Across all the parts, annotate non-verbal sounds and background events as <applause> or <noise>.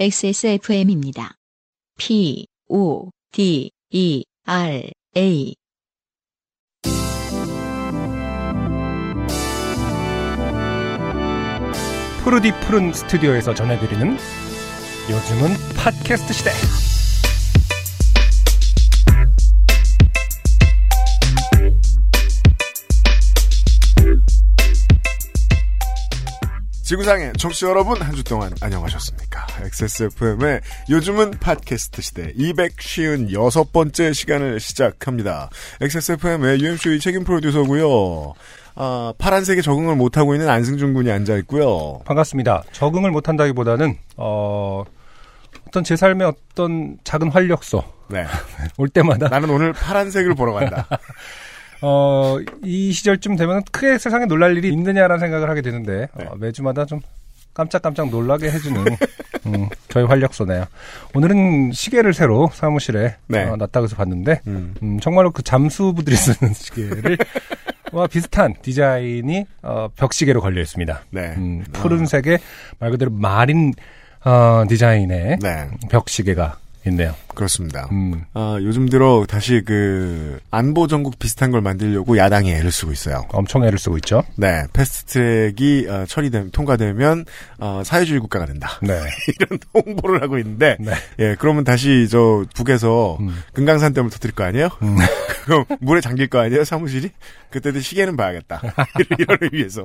XSFM입니다. P, O, D, E, R, A. 푸르디 푸른 스튜디오에서 전해드리는 요즘은 팟캐스트 시대. 지구상의 청취자 여러분 한 주 동안 안녕하셨습니까? XSFM의 요즘은 팟캐스트 시대 256번째 시간을 시작합니다. XSFM의 UMC의 책임 프로듀서고요. 아, 파란색에 적응을 못하고 있는 안승준 군이 앉아있고요. 반갑습니다. 적응을 못한다기보다는 어, 어떤 제 삶의 어떤 작은 활력소 네. <laughs> 올 때마다 나는 오늘 파란색을 보러 간다. <laughs> 어, 이 시절쯤 되면 크게 세상에 놀랄 일이 있느냐라는 생각을 하게 되는데 네. 어, 매주마다 좀 깜짝깜짝 놀라게 해주는 음, 저희 활력소네요. 오늘은 시계를 새로 사무실에 네. 어, 놨다고 해서 봤는데 음. 음, 정말로 그 잠수부들이 쓰는 <laughs> 시계를 와 비슷한 디자인이 어, 벽시계로 걸려 있습니다. 네. 음, 푸른색의 말 그대로 마린 어, 디자인의 네. 벽시계가 있네요. 그렇습니다. 음, 아, 요즘 들어 다시 그 안보 전국 비슷한 걸 만들려고 야당이 애를 쓰고 있어요. 엄청 애를 쓰고 있죠. 네, 패스트트랙이 어, 처리되면 통과되면 어, 사회주의 국가가 된다. 네. <laughs> 이런 홍보를 하고 있는데, 네. 예, 그러면 다시 저 북에서 음. 금강산 댐을 터뜨릴 거 아니에요? 음. <laughs> 그럼 물에 잠길 거 아니에요, 사무실이? 그때도 시계는 봐야겠다. <laughs> 이를 위해서.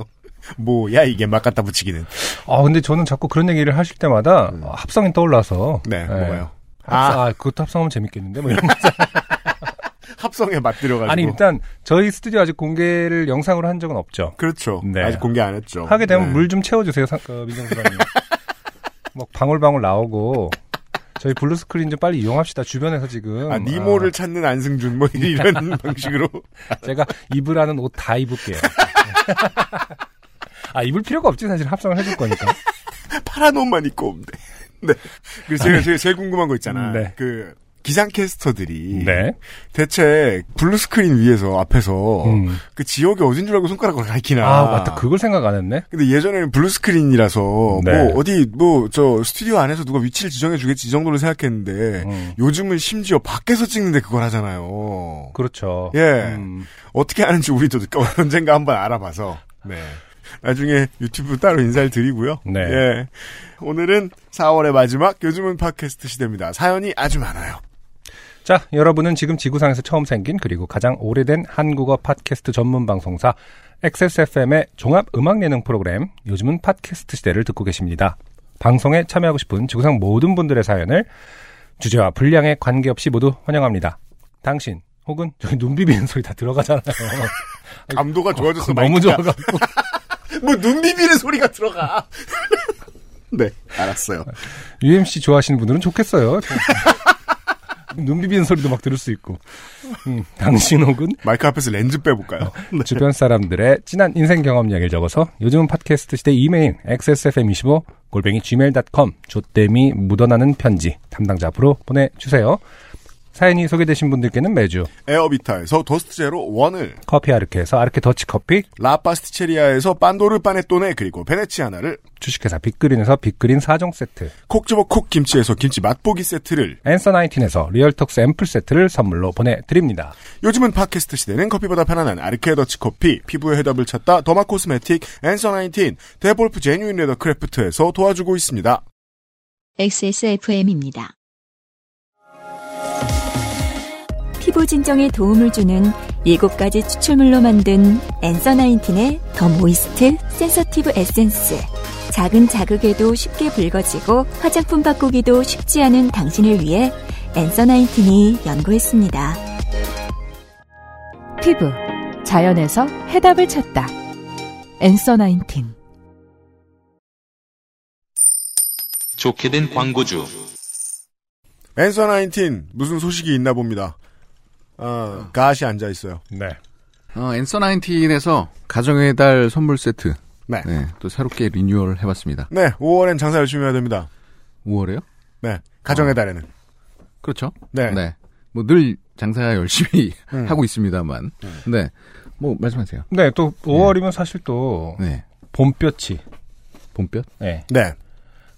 뭐야 이게 막 갖다 붙이기는. 아, 근데 저는 자꾸 그런 얘기를 하실 때마다 음. 어, 합성이 떠올라서. 네, 뭐가요? 합성, 아. 아, 그것도 합성하면 재밌겠는데? 뭐 이런 거. <laughs> 합성에 맛들여가지고. 아니, 일단, 저희 스튜디오 아직 공개를 영상으로 한 적은 없죠. 그렇죠. 네. 아직 공개 안 했죠. 하게 되면 네. 물좀 채워주세요, 상- 어, 민정수사님. <laughs> 막 방울방울 나오고. 저희 blue screen 좀 빨리 이용합시다. 주변에서 지금. 아, 니모를 찾는 안승준, 뭐, 이런 <laughs> 방식으로. 아, 제가 입으라는 옷 다 입을게요. 아, 입을 필요가 없지, 사실 합성을 해줄 거니까. 파란 옷만 입고 오면 돼. 네. 그리고 제가, 제가 제일 궁금한 거 있잖아. 네. 그, 기상캐스터들이. 네. 대체, blue screen 위에서, 앞에서, 음. 그 지역이 어딘 줄 알고 손가락으로 가리키나. 아, 맞다. 그걸 생각 안 했네. 근데 예전에는 blue screen이라서, 네. 뭐, 어디, 뭐, 저, 스튜디오 안에서 누가 위치를 지정해 주겠지, 이 정도로 생각했는데, 음. 요즘은 심지어 밖에서 찍는데 그걸 하잖아요. 그렇죠. 예. 음. 어떻게 하는지 우리도 <laughs> 언젠가 한번 알아봐서, 네. 나중에 유튜브 따로 인사를 드리고요. 네. 예. 오늘은 4월의 마지막, 요즘은 팟캐스트 시대입니다. 사연이 아주 많아요. 자, 여러분은 지금 지구상에서 처음 생긴 그리고 가장 오래된 한국어 팟캐스트 전문 방송사 XSFM의 종합 음악 예능 프로그램 요즘은 팟캐스트 시대를 듣고 계십니다. 방송에 참여하고 싶은 지구상 모든 분들의 사연을 주제와 분량에 관계없이 모두 환영합니다. 당신 혹은 저기 눈 비비는 소리 다 들어가잖아요. <laughs> 감도가 좋아졌어. 너무. 좋아갖고 뭐, 눈 비비는 소리가 들어가. <laughs> 네, 알았어요. UMC 좋아하시는 분들은 좋겠어요. <laughs> 눈 비비는 소리도 막 들을 수 있고. 음, 당신 혹은 마이크 앞에서 렌즈 빼볼까요? 주변 사람들의 진한 인생 경험 이야기를 적어서 요즘은 팟캐스트 시대 이메일 xsfm25 골뱅이 gmail.com 조땜이 묻어나는 편지 담당자 앞으로 보내주세요. 사연이 소개되신 분들께는 매주 에어비타에서 Dust Zero One을, 커피 아르케에서 아르케 더치 커피 La Pasticceria에서 pandoro panettone, 그리고 veneziana를, 주식회사 빅그린에서 빅그린 4종 세트 콕 집어 콕 김치에서 김치 맛보기 세트를, Answer Nineteen에서 Realtox 앰플 세트를 선물로 보내드립니다. 요즘은 팟캐스트 시대는 커피보다 편안한 아르케 더치 커피, 피부의 해답을 찾다 derma cosmetic, Answer Nineteen, 데볼프 Genuine Leather Craft에서 도와주고 있습니다. XSFM입니다. 피부 진정에 도움을 주는 7가지 추출물로 만든 엔서 나인틴의 더 모이스트 센서티브 에센스. 작은 자극에도 쉽게 붉어지고 화장품 바꾸기도 쉽지 않은 당신을 위해 Answer Nineteen이 연구했습니다. 피부 자연에서 해답을 찾다. Answer Nineteen 좋게 된 광고주. Answer Nineteen, 무슨 소식이 있나 봅니다. 아, 가시 앉아 있어요. 네. 어, Answer Nineteen에서 가정의 달 선물 세트. 네. 네, 또 새롭게 리뉴얼 해봤습니다. 네, 5월엔 장사 열심히 해야 됩니다. 5월에요? 네, 가정의 달에는. 그렇죠. 네. 네. 뭐 늘 장사 열심히 음. <laughs> 하고 있습니다만. 네. 뭐 말씀하세요. 네, 또 5월이면 사실 또 네. 봄볕이 봄볕? 네. 네.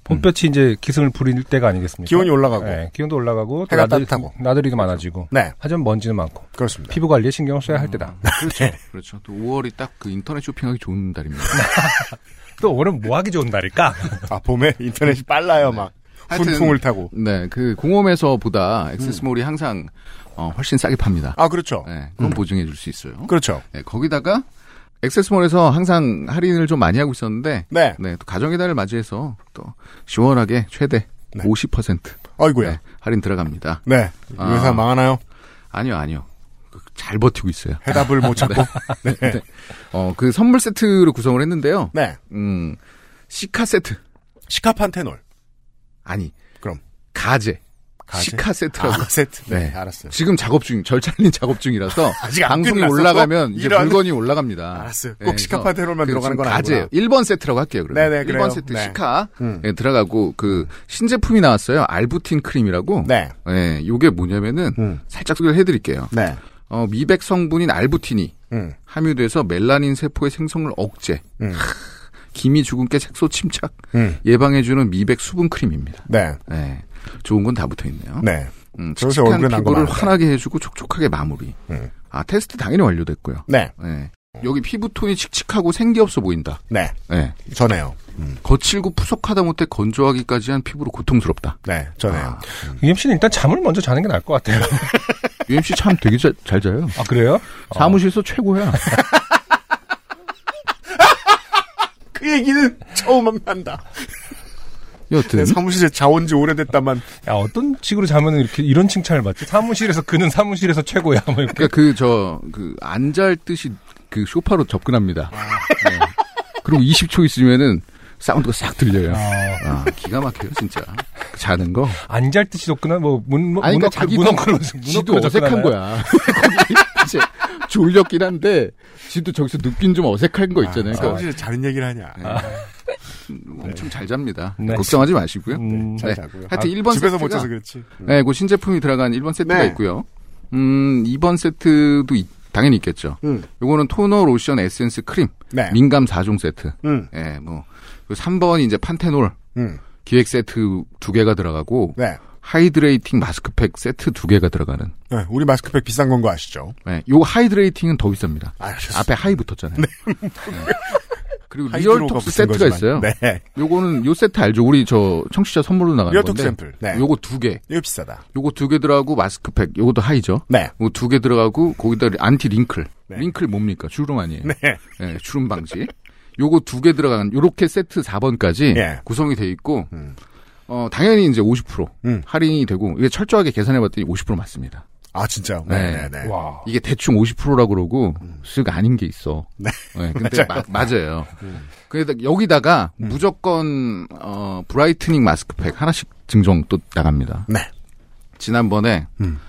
봄볕이 이제 기승을 부릴 때가 아니겠습니까? 기온이 올라가고. 네, 기온도 올라가고 또 해가 나들이, 따뜻하고. 나들이도 많아지고 네, 하지만 먼지는 많고 그렇습니다. 피부 관리에 신경을 써야 할 때다. <laughs> 그렇죠. 그렇죠. 또 5월이 딱 그 인터넷 쇼핑하기 좋은 달입니다. <laughs> 또 올해는 뭐 하기 좋은 날일까? 아, 봄에 인터넷이 빨라요, 막. <laughs> 훈풍을 타고. 네, 그 공홈에서 보다 액세스몰이 항상 어, 훨씬 싸게 팝니다. 아, 그렇죠. 네, 그건 보증해 줄 수 있어요. 그렇죠. 네, 거기다가 액세스몰에서 항상 할인을 좀 많이 하고 있었는데 네. 네, 또 가정의 달을 맞이해서 또 시원하게 최대 네. 50% 아이고야. 네, 할인 들어갑니다. 네. 이 아. 회사 망하나요? 아니요, 아니요. 그, 잘 버티고 있어요. 해답을 못 찾고. <laughs> 네. 네. 어, 그 선물 세트로 구성을 했는데요. 네. 음, 시카 세트. 시카 판테놀. 아니. 그럼. 가제. 시카 세트라고. 아, 세트. 네, 네. 알았어요. 지금 작업 중, 절찬린 작업 중이라서 <laughs> 아직 안 방송이 끝났어서? 올라가면 이제 이런- 물건이 올라갑니다. 알았어요. 네, 꼭 그래서 시카판테놀만 그 들어가는 건. 가제예요. 1번 세트라고 할게요. 그러면. 네네, 그래요. 1번 세트 네. 시카 음. 예, 들어가고 그 신제품이 나왔어요. 알부틴 크림이라고. 네. 예, 요게 뭐냐면은 음. 살짝 소개를 해 드릴게요. 네. 어, 미백 성분인 알부틴이 음. 함유돼서 멜라닌 세포의 생성을 억제, 음. 기미 주근깨 색소 침착 음. 예방해주는 미백 수분 크림입니다. 네. 예, 좋은 건 다 붙어 있네요. 네. 음, 칙칙한 얼굴에 피부를. 환하게 해주고 촉촉하게 마무리. 음. 아 테스트 당연히 완료됐고요. 네. 예. 여기 피부 톤이 칙칙하고 생기 없어 보인다. 네. 예. 전해요. 거칠고 푸석하다 못해 건조하기까지 한 피부로 고통스럽다. 네. 전해요. 아, UMC는 일단 잠을 먼저 자는 게 나을 것 같아요. <laughs> UMC 참 되게 잘, 잘 자요. 아 그래요? 사무실에서 최고야. <laughs> 그 얘기는 처음 한다. 여튼 내 사무실에 자온 지 오래됐다만. 야 어떤 식으로 자면 이렇게 이런 칭찬을 받지? 사무실에서 그는 사무실에서 최고야. 뭐 이렇게. 그러니까 그 저 그 안잘 듯이 그 소파로 접근합니다. 네. 그리고 20초 있으면은 사운드가 싹 들려요. 아, 기가 막혀요 진짜. 자는 거. 안 잘 듯이 접근한 뭐 문 문 아니, 그러니까 문어클 자기도 문어클로 지도 어색한 거야. <laughs> 거기 이제 졸렸긴 한데 지도 저기서 느낀 좀 어색한 거 있잖아요. 그러니까 사무실에 자는 얘기를 하냐. 엄청 잘 잡니다. 네. 걱정하지 마시고요. 음, 잘 네. 자고요. 하여튼 아, 1번 집에서 세트가 못 자서 그렇지. 네, 그 신제품이 들어간 1번 세트가 네. 있고요. 음, 2번 세트도 있- 당연히 있겠죠. 음. 요거는 토너, 로션, 에센스, 크림, 네. 민감 4종 세트. 음. 예, 뭐. 그 3번이 이제 판테놀 음. 기획 세트 두 개가 들어가고 네. 하이드레이팅 마스크팩 세트 두 개가 들어가는. 네. 우리 마스크팩 비싼 건 거 아시죠? 예, 요 하이드레이팅은 더 비쌉니다. 아. 앞에 하이 붙었잖아요. 네. <laughs> 그리고 하이드로가 리얼톡스 세트가 거지만. 있어요. 네. 요거는 요 세트 알죠? 우리 저 청취자 선물로 나가는 리얼톡 건데. 샘플. 네. 요거 두 개. 이거 비싸다. 요거 두 개 들어가고 마스크팩. 요것도 하이죠. 네. 요거 두개 들어가고 거기다 안티 링클. 네. 링클 뭡니까? 주름 아니에요. 네. 예, 주름 방지. 요거 두 개 들어간 요렇게 세트 4번까지 예. 구성이 돼 있고 음. 어 당연히 이제 50% 음. 할인이 되고 이게 철저하게 계산해 봤더니 50% 맞습니다. 아, 진짜요? 네. 네. 네. 네. 와. 이게 대충 50%라고 그러고 쓱 아닌 게 있어. 네. <laughs> 근데 맞아요. 마- 맞아요. 그래서 여기다가 음. 무조건 어 brightening 마스크팩 하나씩 증정 또 나갑니다. 네. 지난번에 음.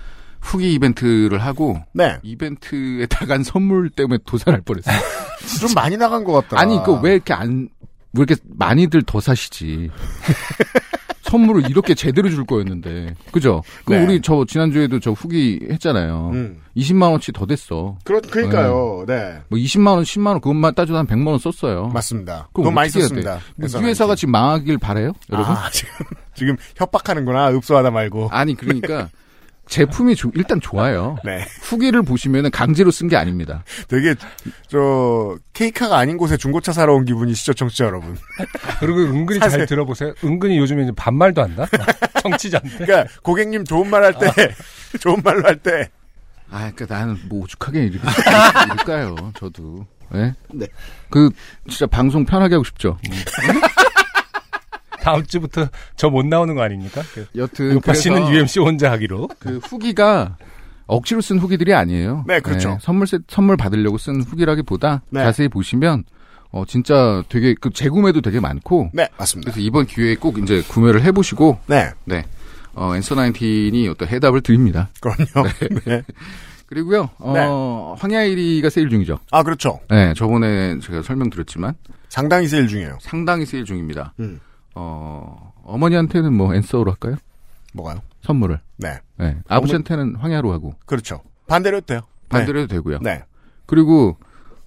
후기 이벤트를 하고 네. 이벤트에 <laughs> 나간 선물 때문에 도산할 뻔했어요. <laughs> 좀 많이 나간 것 같다. 아니 그 왜 이렇게 안 왜 이렇게 많이들 더 사시지? 선물을 이렇게 제대로 줄 거였는데 그죠? 그 네. 우리 저 지난주에도 저 후기 했잖아요. 음. 20만 원치 더 됐어. 그렇, 그러니까요. 네. 뭐 20만 원, 10만 원 그것만 따져도 한 100만 원 썼어요. 맞습니다. 그럼 많이 썼습니다. 돼? 그래서 이 회사가 지금 망하길 바래요, 여러분? 아, 지금, 지금 협박하는구나. 읍소하다 말고. 아니 그러니까 <laughs> 제품이 조- 일단 좋아요. <laughs> 네. 후기를 보시면은 강제로 쓴 게 아닙니다. 되게, 저, 케이카가 아닌 곳에 중고차 사러 온 기분이시죠, 청취자 여러분. <laughs> 그리고 은근히 사세요. 잘 들어보세요. 은근히 요즘에 이제 반말도 한다. <laughs> 정치자인데. 그러니까, 고객님 좋은 말 할 때, 좋은 말로 할 때, 아, 그러니까 나는 뭐 오죽하게 이렇게 이럴까요, 저도. 예? 네. 그 진짜 방송 편하게 하고 싶죠. 다음 주부터 저 못 나오는 거 아닙니까? 그 여튼 요파 씨는 UMC 혼자 하기로. 그 후기가 억지로 쓴 후기들이 아니에요. 네, 그렇죠. 선물 세, 선물 받으려고 쓴 후기라기보다 네. 자세히 보시면 어 진짜 되게 그 재구매도 되게 많고 네, 맞습니다. 그래서 이번 기회에 꼭 이제 구매를 해보시고 네, 네. 어, 엔서 나인틴이 어떤 해답을 드립니다. 그럼요. 네. <laughs> 그리고요, 어, 황야일이가 세일 중이죠. 아, 그렇죠. 네, 저번에 제가 설명드렸지만 상당히 세일 중이에요. 상당히 세일 중입니다. 음. 어, 어머니한테는 뭐 엔서로 할까요? 뭐가요? 선물을. 네, 네. 아버지한테는 황야로 하고 그렇죠. 반대로 해도 돼요. 반대로 해도 되고요. 네. 네. 그리고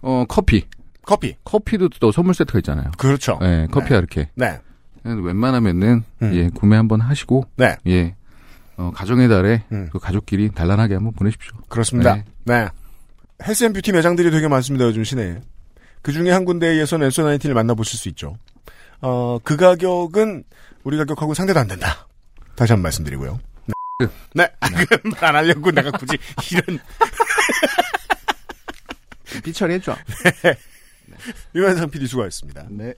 어, 커피. 커피. 커피도 또 선물 세트가 있잖아요. 그렇죠. 네, 커피야 이렇게. 네. 웬만하면은 음. 예 구매 한번 하시고 네. 예 어, 가정의 달에 음. 그 가족끼리 단란하게 한번 보내십시오. 그렇습니다. 네. 네. health and beauty 매장들이 되게 많습니다, 요즘 시내에. 그 중에 한 군데에서는 Answer Nineteen을 만나보실 수 있죠. 어, 그 가격은 우리 가격하고 상대도 안 된다. 다시 한 번 말씀드리고요. 네. 네. 말안 하려고 내가 굳이 <laughs> 이런, 삐처리 해줘. 유현상 PD 수고하셨습니다. 네.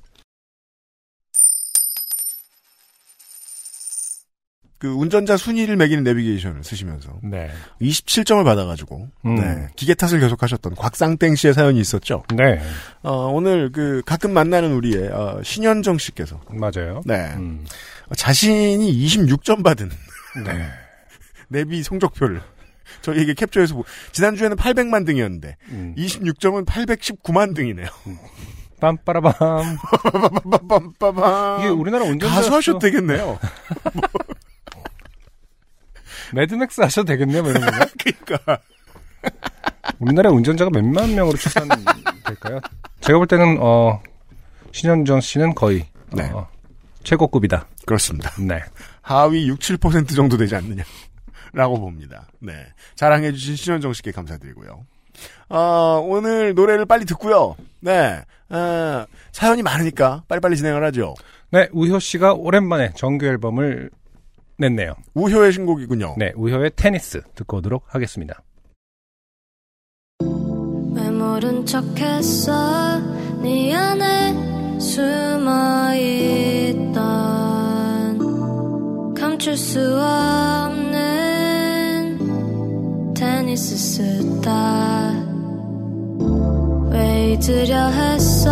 그 운전자 순위를 매기는 내비게이션을 쓰시면서 네. 27점을 받아가지고, 음. 네. 기계 탓을 계속하셨던 곽상땡 씨의 사연이 있었죠. 네. 어, 오늘 그 가끔 만나는 우리의 어, 신현정 씨께서 맞아요. 네. 음. 자신이 26점 받은 네. <laughs> 내비 성적표를 저희에게 캡처해서 보- 지난주에는 800만 등이었는데 음. 26점은 819만 등이네요. 빰빠라밤. <laughs> 빠밤빠밤. 이게 우리나라 운전자 가수 하셔도 되겠네요. <laughs> 매드맥스 하셔도 되겠네요, 뭐 이런 거. <laughs> 그러니까 우리나라 운전자가 몇만 명으로 추산될까요? 제가 볼 때는 어 신현정 씨는 거의 네. 어, 최고급이다. 그렇습니다. 네. 하위 6, 7% 정도 되지 않느냐 라고 봅니다. 네. 자랑해주신 신현정 씨께 감사드리고요. 어, 오늘 노래를 빨리 듣고요. 네. 어, 사연이 많으니까 빨리빨리 진행을 하죠. 네, 우효 씨가 오랜만에 정규 앨범을 냈네요. 우효의 신곡이군요. 네, 우효의 테니스 듣고 오도록 하겠습니다. 왜 모른 척했어 네 안에 숨어있던 감출 수 없는 테니스 스타 왜 잊으려 했어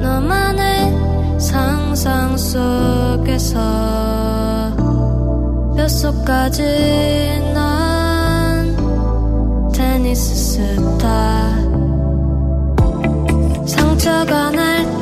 너만의 상상 속에서 뼛속까지 난 테니스 스타. 상처가 날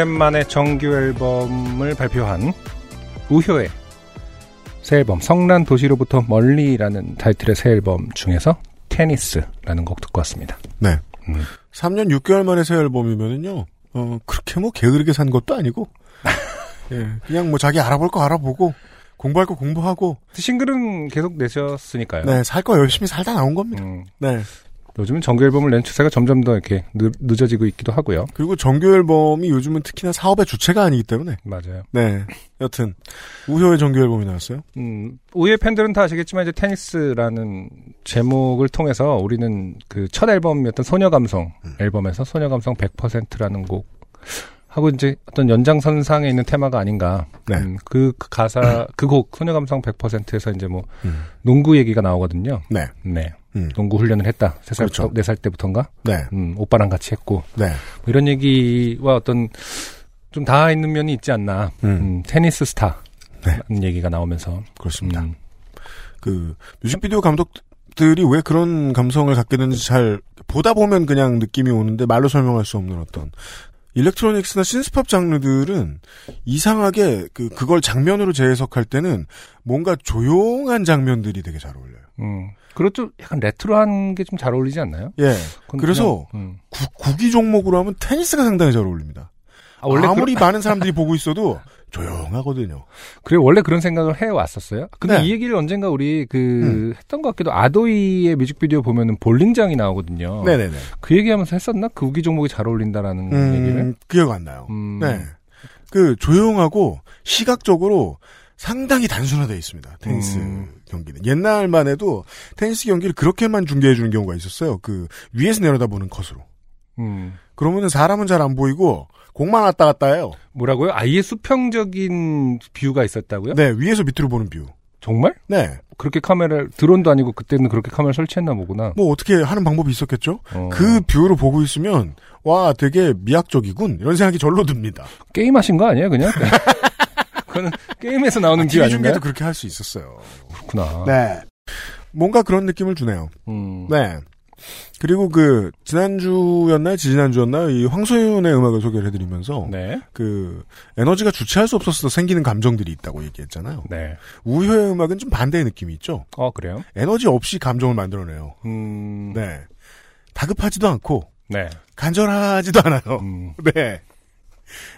오랜만에 정규 앨범을 발표한 우효의 새 앨범 성난 도시로부터 멀리라는 타이틀의 새 앨범 중에서 테니스라는 곡 듣고 왔습니다. 네. 음. 3년 6개월 만에 새 앨범이면은요, 어, 그렇게 뭐 게으르게 산 것도 아니고, <laughs> 예, 그냥 뭐 자기 알아볼 거 알아보고, 공부할 거 공부하고, 싱글은 계속 내셨으니까요. 네, 살 거 열심히 살다 나온 겁니다. 음, 네. 요즘은 정규 앨범을 낸 추세가 점점 더 이렇게 늦, 늦어지고 있기도 하고요. 그리고 정규 앨범이 요즘은 특히나 사업의 주체가 아니기 때문에, 맞아요. 네. 여튼, 우효의 정규 앨범이 나왔어요. 음, 우의 팬들은 다 아시겠지만 이제 테니스라는 제목을 통해서 우리는 그 첫 앨범이었던 소녀 감성 음. 앨범에서 소녀 감성 100%라는 곡 하고 이제 어떤 연장선상에 있는 테마가 아닌가. 네. 음, 그, 그 가사 그 곡 소녀 감성 100%에서 이제 뭐 음. 농구 얘기가 나오거든요. 네. 네. 음. 농구 훈련을 했다. 세 살, 그렇죠. 네살 때부터인가? 네. 음, 오빠랑 같이 했고. 네. 뭐 이런 얘기와 어떤 좀 닿아 있는 면이 있지 않나. 음. 음, 테니스 스타. 네. 얘기가 나오면서. 그렇습니다. 음, 그, 뮤직비디오 감독들이 왜 그런 감성을 갖게 되는지 잘, 보다 보면 그냥 느낌이 오는데 말로 설명할 수 없는 어떤, 일렉트로닉스나 신스팝 장르들은 이상하게 그, 그걸 장면으로 재해석할 때는 뭔가 조용한 장면들이 되게 잘 어울려요. 음. 그렇죠. 약간 레트로한 게 좀 잘 어울리지 않나요? 예. 그래서 그냥, 음. 구, 구기 종목으로 하면 테니스가 상당히 잘 어울립니다. 아, 아무리 그런- 많은 사람들이 보고 있어도 조용하거든요. 그래 원래 그런 생각을 해 왔었어요. 근데 네. 이 얘기를 언젠가 우리 그 음. 했던 것 같기도 아도이의 뮤직비디오 보면은 볼링장이 나오거든요. 네네네. 그 얘기하면서 했었나? 그 우기 종목이 잘 어울린다라는 얘기를. 음, 기억 안 나요. 음. 네. 그 조용하고 시각적으로 상당히 단순화되어 있습니다. 테니스 음. 경기는. 옛날만 해도 테니스 경기를 그렇게만 중계해 주는 경우가 있었어요. 그 위에서 내려다보는 컷으로. 음. 그러면은 사람은 잘 안 보이고 공만 왔다 갔다 해요. 뭐라고요? 아예 수평적인 view가 있었다고요? 네, 위에서 밑으로 보는 view. 정말? 네. 그렇게 카메라를 드론도 아니고 그때는 그렇게 카메라 설치했나 보구나. 뭐 어떻게 하는 방법이 있었겠죠? 어. 그 view로 보고 있으면 와, 되게 미학적이군. 이런 생각이 절로 듭니다. 게임 하신 거 아니에요, 그냥? <laughs> 그거는 게임에서 나오는 view TV 아닌가요? 중계도 그렇게 할 수 있었어요. 그렇구나. 네. 뭔가 그런 느낌을 주네요. 음. 네. 그리고 그 지난주였나요? 지지난주였나요? 이 황소윤의 음악을 소개를 해드리면서 네. 그 에너지가 주체할 수 없어서 생기는 감정들이 있다고 얘기했잖아요. 네. 우효의 음악은 좀 반대의 느낌이 있죠. 어, 그래요? 에너지 없이 감정을 만들어내요. 음. 네. 다급하지도 않고 네. 간절하지도 않아요. 음. <laughs> 네.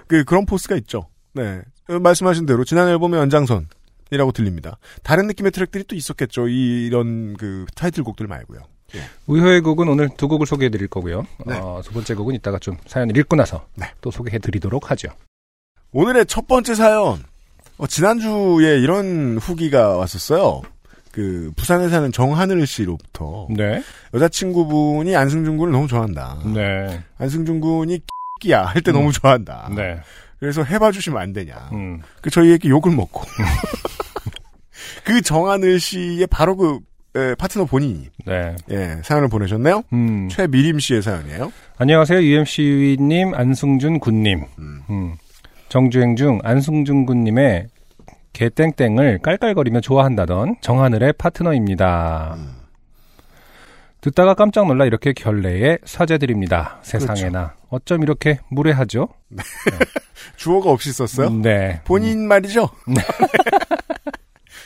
그 그런 포스가 있죠. 네. 어, 말씀하신 대로 지난 앨범의 연장선 이라고 들립니다. 다른 느낌의 트랙들이 또 있었겠죠. 이- 이런 그 타이틀곡들 말고요. 우효의 곡은 오늘 두 곡을 소개해 드릴 거고요. 네. 어, 두 번째 곡은 이따가 좀 사연을 읽고 나서 네. 또 소개해 드리도록 하죠. 오늘의 첫 번째 사연. 어, 지난주에 이런 후기가 왔었어요. 그 부산에 사는 정하늘 씨로부터 네. 여자친구분이 안승준 군을 너무 좋아한다. 네. 안승준 군이 끼야 할 때 음. 너무 좋아한다. 네. 그래서 해봐 주시면 안 되냐. 음. 그 저희에게 욕을 먹고 <laughs> 그 정하늘 씨의 바로 그 에, 파트너 본인이 네. 예, 사연을 보내셨네요. 음. 최미림 씨의 사연이에요. 안녕하세요. UMC님, 안승준 군님. 음. 음. 정주행 중 안승준 군님의 개땡땡을 깔깔거리며 좋아한다던 정하늘의 파트너입니다. 음. 듣다가 깜짝 놀라 이렇게 결례에 사죄드립니다. 세상에나. 어쩜 이렇게 무례하죠? <laughs> 주어가 없이 썼어요. 네. 본인 말이죠. <laughs>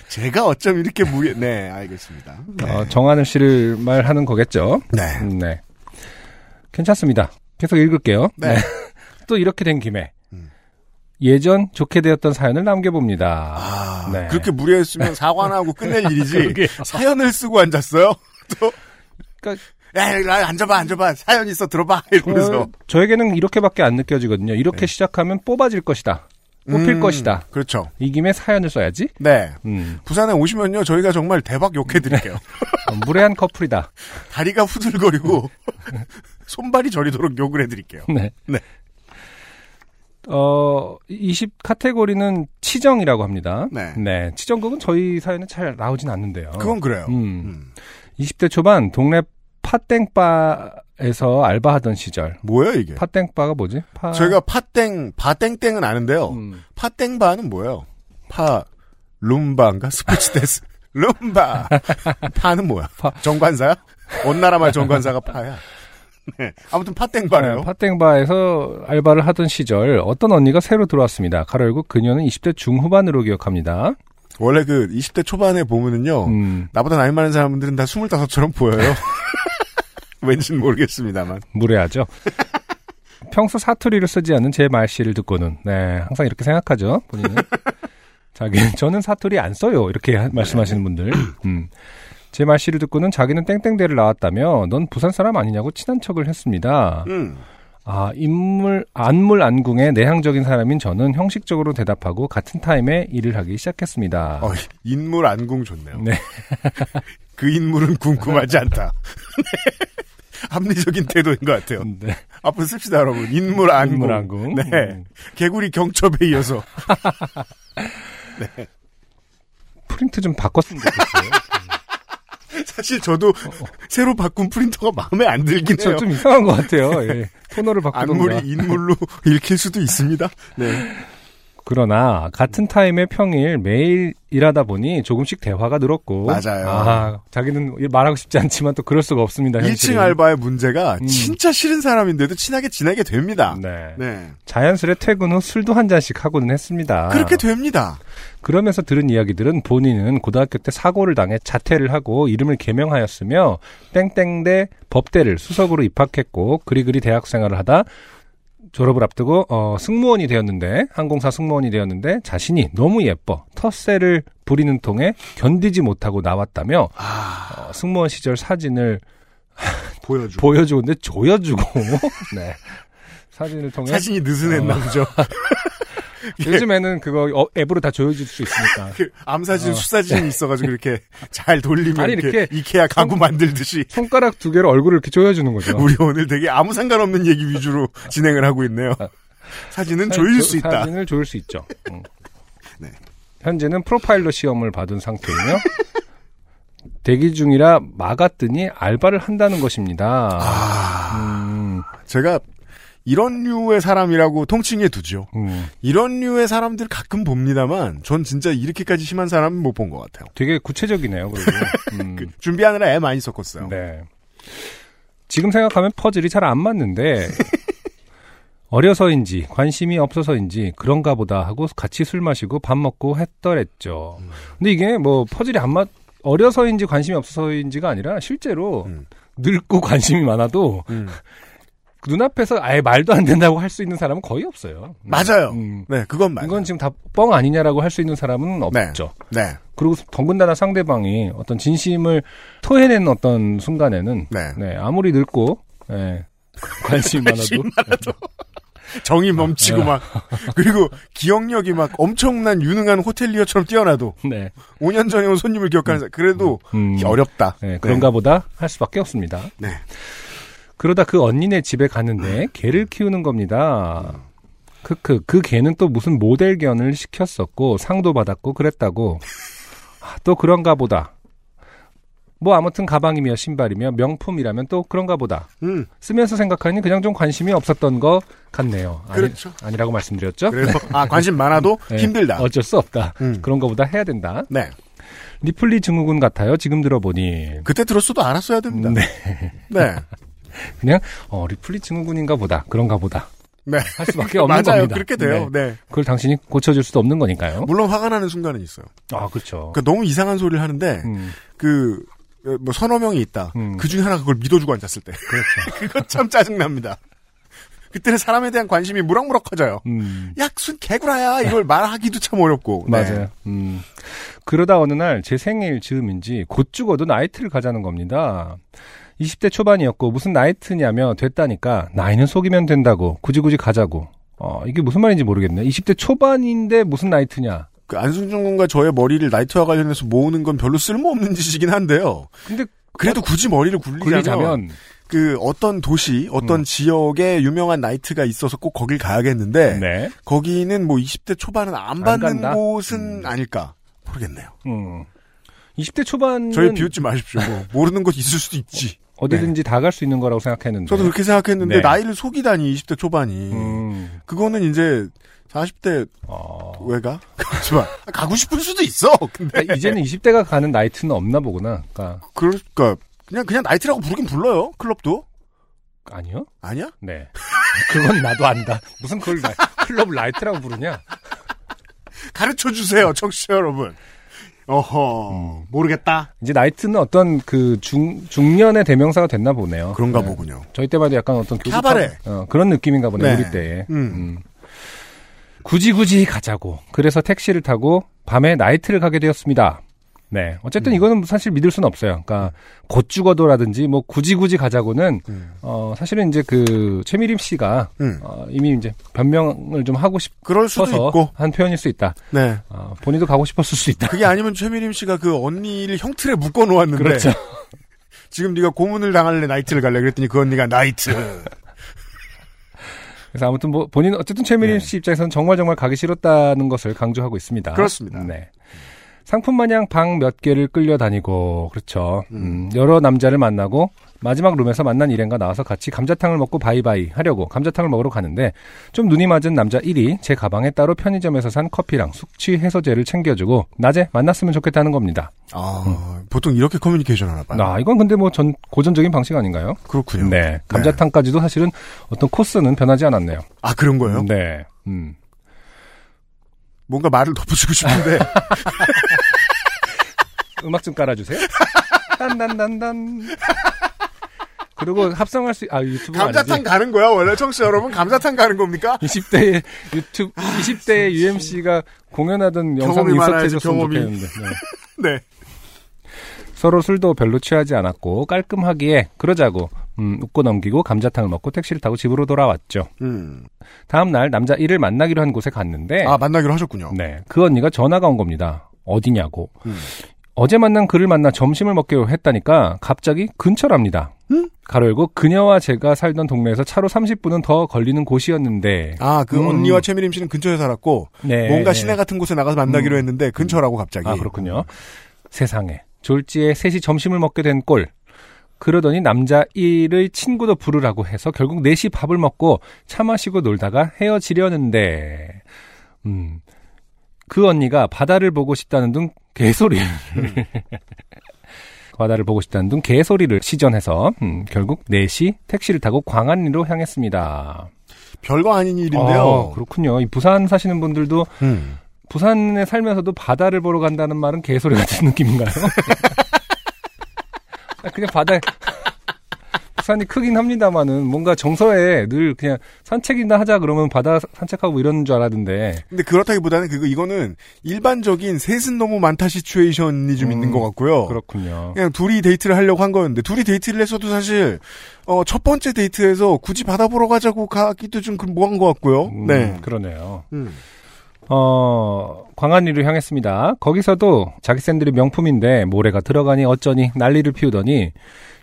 제가 어쩜 이렇게 무게 네 알겠습니다. 네. 어, 정하늘 씨를 말하는 거겠죠? 네. 음, 네. 괜찮습니다. 계속 읽을게요. 네. <laughs> 또 이렇게 된 김에 음. 예전 좋게 되었던 사연을 남겨봅니다. 아, 네. 그렇게 무리했으면 사과나 하고 끝낼 <laughs> 일이지. 사연을 쓰고 앉았어요. <laughs> 또. 그러니까- 야, 야, 앉아봐, 앉아봐. 사연 있어, 들어봐. 이러면서. 어, 저에게는 이렇게밖에 안 느껴지거든요. 이렇게 네. 시작하면 뽑아질 것이다. 뽑힐 음, 것이다. 그렇죠. 이 김에 사연을 써야지. 네. 음, 부산에 오시면요, 저희가 정말 대박 욕해드릴게요. <laughs> 어, 무례한 커플이다. 다리가 후들거리고, <laughs> 손발이 저리도록 욕을 해드릴게요. 네. 네. 어, 20 카테고리는 치정이라고 합니다. 네. 치정곡은 저희 사연에 잘 나오진 않는데요. 그건 그래요. 음. 음. 20대 초반 동네 팥땡바 에서 알바하던 시절. 뭐예요, 이게? 팥땡바가 뭐지? 파... 저희가 파땡, 바땡땡은 아는데요. 음, 파땡바는 뭐예요? 파, 룸바인가? <laughs> 스포츠 댄스. 룸바. 파는 뭐야? 파. 정관사야? 어느 나라 말 정관사가 파야. 네. 아무튼 팥땡바래요. 네, 팥땡바에서 알바를 하던 시절 어떤 언니가 새로 들어왔습니다. 가로 열고 그녀는 20대 중후반으로 기억합니다. 원래 그 20대 초반에 보면은요. 음, 나보다 나이 많은 사람들은 다 25처럼 보여요. <laughs> 왠지는 모르겠습니다만. 무례하죠. 평소 사투리를 쓰지 않는 제 말씨를 듣고는 네 항상 이렇게 생각하죠 본인은 자기는 저는 사투리 안 써요 이렇게 하- 말씀하시는 분들 음. 제 말씨를 듣고는 자기는 땡땡대를 나왔다며 넌 부산 사람 아니냐고 친한 척을 했습니다 음. 아 인물 안물 안궁의 내향적인 사람인 저는 형식적으로 대답하고 같은 타임에 일을 하기 시작했습니다 어, 인물 안궁 좋네요. 네. <laughs> 그 인물은 궁금하지 않다. 네. <laughs> 합리적인 태도인 것 같아요. 네. 앞으로 씁시다, 여러분. 인물 안궁. 인물 안궁 네. 음. 개구리 경첩에 이어서. <laughs> 프린트 좀 바꿨으면 좋겠어요 사실 저도 새로 바꾼 프린터가 마음에 안 들긴 해요. 좀 이상한 것 같아요 예. 토너를 바꾸던가 안물이 인물로 <laughs> 읽힐 수도 있습니다. 네. 그러나 같은 타임에 평일 매일 일하다 보니 조금씩 대화가 늘었고 맞아요. 아, 자기는 말하고 싶지 않지만 또 그럴 수가 없습니다. 1층 현실은. 알바의 문제가 음. 진짜 싫은 사람인데도 친하게 지내게 됩니다. 네. 네. 자연스레 퇴근 후 술도 한 잔씩 하고는 했습니다. 그렇게 됩니다. 그러면서 들은 이야기들은 본인은 고등학교 때 사고를 당해 자퇴를 하고 이름을 개명하였으며 땡땡대 법대를 수석으로 입학했고 그리그리 대학 생활을 하다 졸업을 앞두고 어, 승무원이 되었는데 항공사 승무원이 되었는데 자신이 너무 예뻐 텃세를 부리는 통에 견디지 못하고 나왔다며 어, 승무원 시절 사진을 <laughs> 보여줘. 보여주는데 조여주고 <laughs> 네 사진을 통해 사진이 느슨했나 어. 보죠. <laughs> 요즘에는 그거 어, 앱으로 다 조여줄 수 있으니까 <laughs> 그 암사진, 수사진이 있어가지고 이렇게 잘 돌리면 어. 아니, 이렇게, 이렇게 이케아 가구 손- 만들듯이 손가락 두 개로 얼굴을 이렇게 조여주는 거죠. <laughs> 우리 오늘 되게 아무 상관없는 얘기 위주로 <laughs> 진행을 하고 있네요. 사진은 조일 수 있다. 사진을 조일 수 있죠. 음. 네. 현재는 프로파일러 시험을 받은 상태이며 대기 중이라 막았더니 알바를 한다는 것입니다. 음, 제가 이런 류의 사람이라고 통칭해 두죠. 음, 이런 류의 사람들 가끔 봅니다만 전 진짜 이렇게까지 심한 사람은 못 본 것 같아요. 되게 구체적이네요. 그리고 <laughs> 음, 그 준비하느라 애 많이 썼었어요. 네. 지금 생각하면 퍼즐이 잘 안 맞는데 <laughs> 어려서인지 관심이 없어서인지 그런가 보다 하고 같이 술 마시고 밥 먹고 했더랬죠. 근데 이게 뭐 퍼즐이 안 맞, 어려서인지 관심이 없어서인지가 아니라 실제로 음. 늙고 관심이 많아도 음. <laughs> 눈앞에서 아예 말도 안 된다고 할 수 있는 사람은 거의 없어요. 맞아요. 음. 네, 그건 맞아요. 이건 지금 다 뻥 아니냐라고 할 수 있는 사람은 없죠. 네, 그리고 더군다나 상대방이 어떤 진심을 토해낸 어떤 순간에는 네. 네, 아무리 늙고 <laughs> 예, 관심이 많아도 정이 넘치고 막 그리고 기억력이 막 엄청난 유능한 호텔리어처럼 뛰어나도 <laughs> 네, 5년 전에 온 손님을 기억하는 사람 그래도 음, 어렵다. 네, 그런가 보다 할 수밖에 없습니다. 네. 그러다 그 언니네 집에 가는데 개를 키우는 겁니다. 크크 그 개는 또 무슨 모델견을 시켰었고 상도 받았고 그랬다고 아, 또 그런가 보다. 뭐 아무튼 가방이며 신발이며 명품이라면 또 그런가 보다. 음, 쓰면서 생각하니 그냥 좀 관심이 없었던 것 같네요. 아니, 그렇죠. 아니 라고 말씀드렸죠? 그래서 아 관심 많아도 <laughs> 네. 힘들다. 어쩔 수 없다. 음. 그런 거보다 해야 된다. 네. 리플리 증후군 같아요. 지금 들어보니. 그때 들었어도 알았어야 됩니다. 네. 네. <laughs> <laughs> 그냥 어, 리플리 증후군인가 보다. 그런가 보다. 네. 할 수밖에 없는 <laughs> 맞아요. 겁니다. 그렇게 돼요. 네. 그걸 당신이 고쳐줄 수도 없는 거니까요. 물론 화가 나는 순간은 있어요. 아, 그렇죠. 그러니까 너무 이상한 소리를 하는데 음, 그, 어, 뭐 서너 명이 있다. 음. 그 중에 하나가 그걸 믿어주고 앉았을 때. 그렇죠. <laughs> 그거 참 짜증납니다. 그때는 사람에 대한 관심이 무럭무럭 커져요. 음, 야, 순 개구라야. 이걸 말하기도 참 어렵고. 네. 맞아요. 음. 그러다 어느 날 제 생일 즈음인지 곧 죽어도 나이트를 가자는 겁니다. 20대 초반이었고 무슨 나이트냐며 됐다니까 나이는 속이면 된다고 굳이 굳이 가자고. 어, 이게 무슨 말인지 모르겠네. 20대 초반인데 무슨 나이트냐. 그 안승준 군과 저의 머리를 나이트와 관련해서 모으는 건 별로 쓸모없는 짓이긴 한데요. 근데 그래도 굳이 머리를 굴리자면, 굴리자면 그 어떤 도시, 어떤 음. 지역에 유명한 나이트가 있어서 꼭 거길 가야겠는데 네. 거기는 뭐 20대 초반은 안 받는 간다? 곳은 음. 아닐까 모르겠네요. 음. 20대 초반은 저희 비웃지 마십시오. 뭐 모르는 것 있을 수도 있지. 어디든지 다갈 수 있는 거라고 생각했는데. 저도 그렇게 생각했는데 네. 나이를 속이다니 20대 초반이 음. 그거는 이제 40대 어. 왜 가? 가지마. 가고 싶을 수도 있어. 근데 이제는 20대가 가는 나이트는 없나 보구나. 그러니까 그러니까 그냥 그냥 나이트라고 부르긴 불러요. 클럽도. 아니요? 아니야? 네. 그건 나도 안다. 무슨 그걸 라- 클럽 나이트라고 부르냐? 가르쳐 주세요, 청취자 여러분. 어허, 음. 모르겠다. 이제 나이트는 어떤 그 중, 중년의 대명사가 됐나 보네요. 그런가 네. 보군요. 저희 때만 해도 약간 어떤 교집 카바레. 어, 그런 느낌인가 보네, 네. 우리 때. 음. 음. 굳이 굳이 가자고. 그래서 택시를 타고 밤에 나이트를 가게 되었습니다. 네. 어쨌든 음. 이거는 사실 믿을 수는 없어요. 그러니까 곧 죽어도라든지 뭐 굳이 굳이 가자고는 음. 어 사실은 이제 그 최미림 씨가 음. 어, 이미 이제 변명을 좀 하고 그럴 수도 싶어서 있고. 한 표현일 수 있다. 네. 어, 본인도 가고 싶었을 수 있다. 그게 아니면 최미림 씨가 그 언니를 형틀에 묶어 놓았는데. 그렇죠. <laughs> 지금 네가 고문을 당할래 나이트를 갈래 그랬더니 그 언니가 나이트. <laughs> 그래서 아무튼 뭐 본인 은 어쨌든 최미림 네. 씨 입장에서는 정말 정말 가기 싫었다는 것을 강조하고 있습니다. 그렇습니다. 네. 상품 마냥 방 몇 개를 끌려다니고 그렇죠. 음. 음, 여러 남자를 만나고 마지막 룸에서 만난 일행과 나와서 같이 감자탕을 먹고 바이바이 하려고 감자탕을 먹으러 가는데 좀 눈이 맞은 남자 1이 제 가방에 따로 편의점에서 산 커피랑 숙취 해소제를 챙겨주고 낮에 만났으면 좋겠다는 겁니다. 아, 보통 이렇게 커뮤니케이션 하나 봐요. 아 이건 근데 뭐 전 고전적인 방식 아닌가요? 그렇군요. 네. 감자탕까지도 사실은 어떤 코스는 변하지 않았네요. 아, 그런 거예요? 네. 음. 뭔가 말을 덧붙이고 싶은데. <laughs> 음악 좀 깔아주세요. 딴딴딴딴. 그리고 합성할 수, 아, 유튜브 감자탕 아니지. 가는 거야, 원래 청취자 여러분? 감자탕 가는 겁니까? 20대의 유튜브, 20대의 UMC가 공연하던 영상 경험이 인서트 많아야지, 해줬으면 경험이. 좋겠는데. 네. <laughs> 네. 서로 술도 별로 취하지 않았고 깔끔하기에 그러자고 음, 웃고 넘기고 감자탕을 먹고 택시를 타고 집으로 돌아왔죠. 음. 다음 날 남자 1을 만나기로 한 곳에 갔는데 아, 만나기로 하셨군요. 네, 그 언니가 전화가 온 겁니다. 어디냐고. 음. 어제 만난 그를 만나 점심을 먹기로 했다니까 갑자기 근처랍니다. 음? 가로 열고 그녀와 제가 살던 동네에서 차로 30분은 더 걸리는 곳이었는데 아, 그 음. 언니와 최미림 씨는 근처에 살았고, 네, 뭔가 네. 시내 같은 곳에 나가서 만나기로 음. 했는데, 근처라고 갑자기. 아 그렇군요. 세상에 졸지에 셋이 점심을 먹게 된 꼴. 그러더니 남자 1의 친구도 부르라고 해서 결국 넷이 밥을 먹고 차 마시고 놀다가 헤어지려는데 음. 그 언니가 바다를 보고 싶다는 둥 개소리를 <laughs> 바다를 보고 싶다는 둥 개소리를 시전해서 음, 결국 넷이 택시를 타고 광안리로 향했습니다. 별거 아닌 일인데요. 어, 그렇군요. 이 부산 사시는 분들도 음. 부산에 살면서도 바다를 보러 간다는 말은 개소리 같은 <laughs> 느낌인가요? 아, <laughs> 그냥 바다 부 산이 크긴 합니다만은 뭔가 정서에 늘 그냥 산책이나 하자 그러면 바다 산책하고 이러는 줄 알았는데 근데 그렇다기보다는 그거 이거는 일반적인 셋은 너무 많다 시츄에이션이 좀 음, 있는 것 같고요. 그렇군요. 그냥 둘이 데이트를 하려고 한 거였는데 둘이 데이트를 했어도 사실 어, 첫 번째 데이트에서 굳이 바다 보러 가자고 가기도 좀그 뭐한 것 같고요. 음, 네. 그러네요. 음. 어, 광안리로 향했습니다. 거기서도 자기 샌들이 명품인데 모래가 들어가니 어쩌니 난리를 피우더니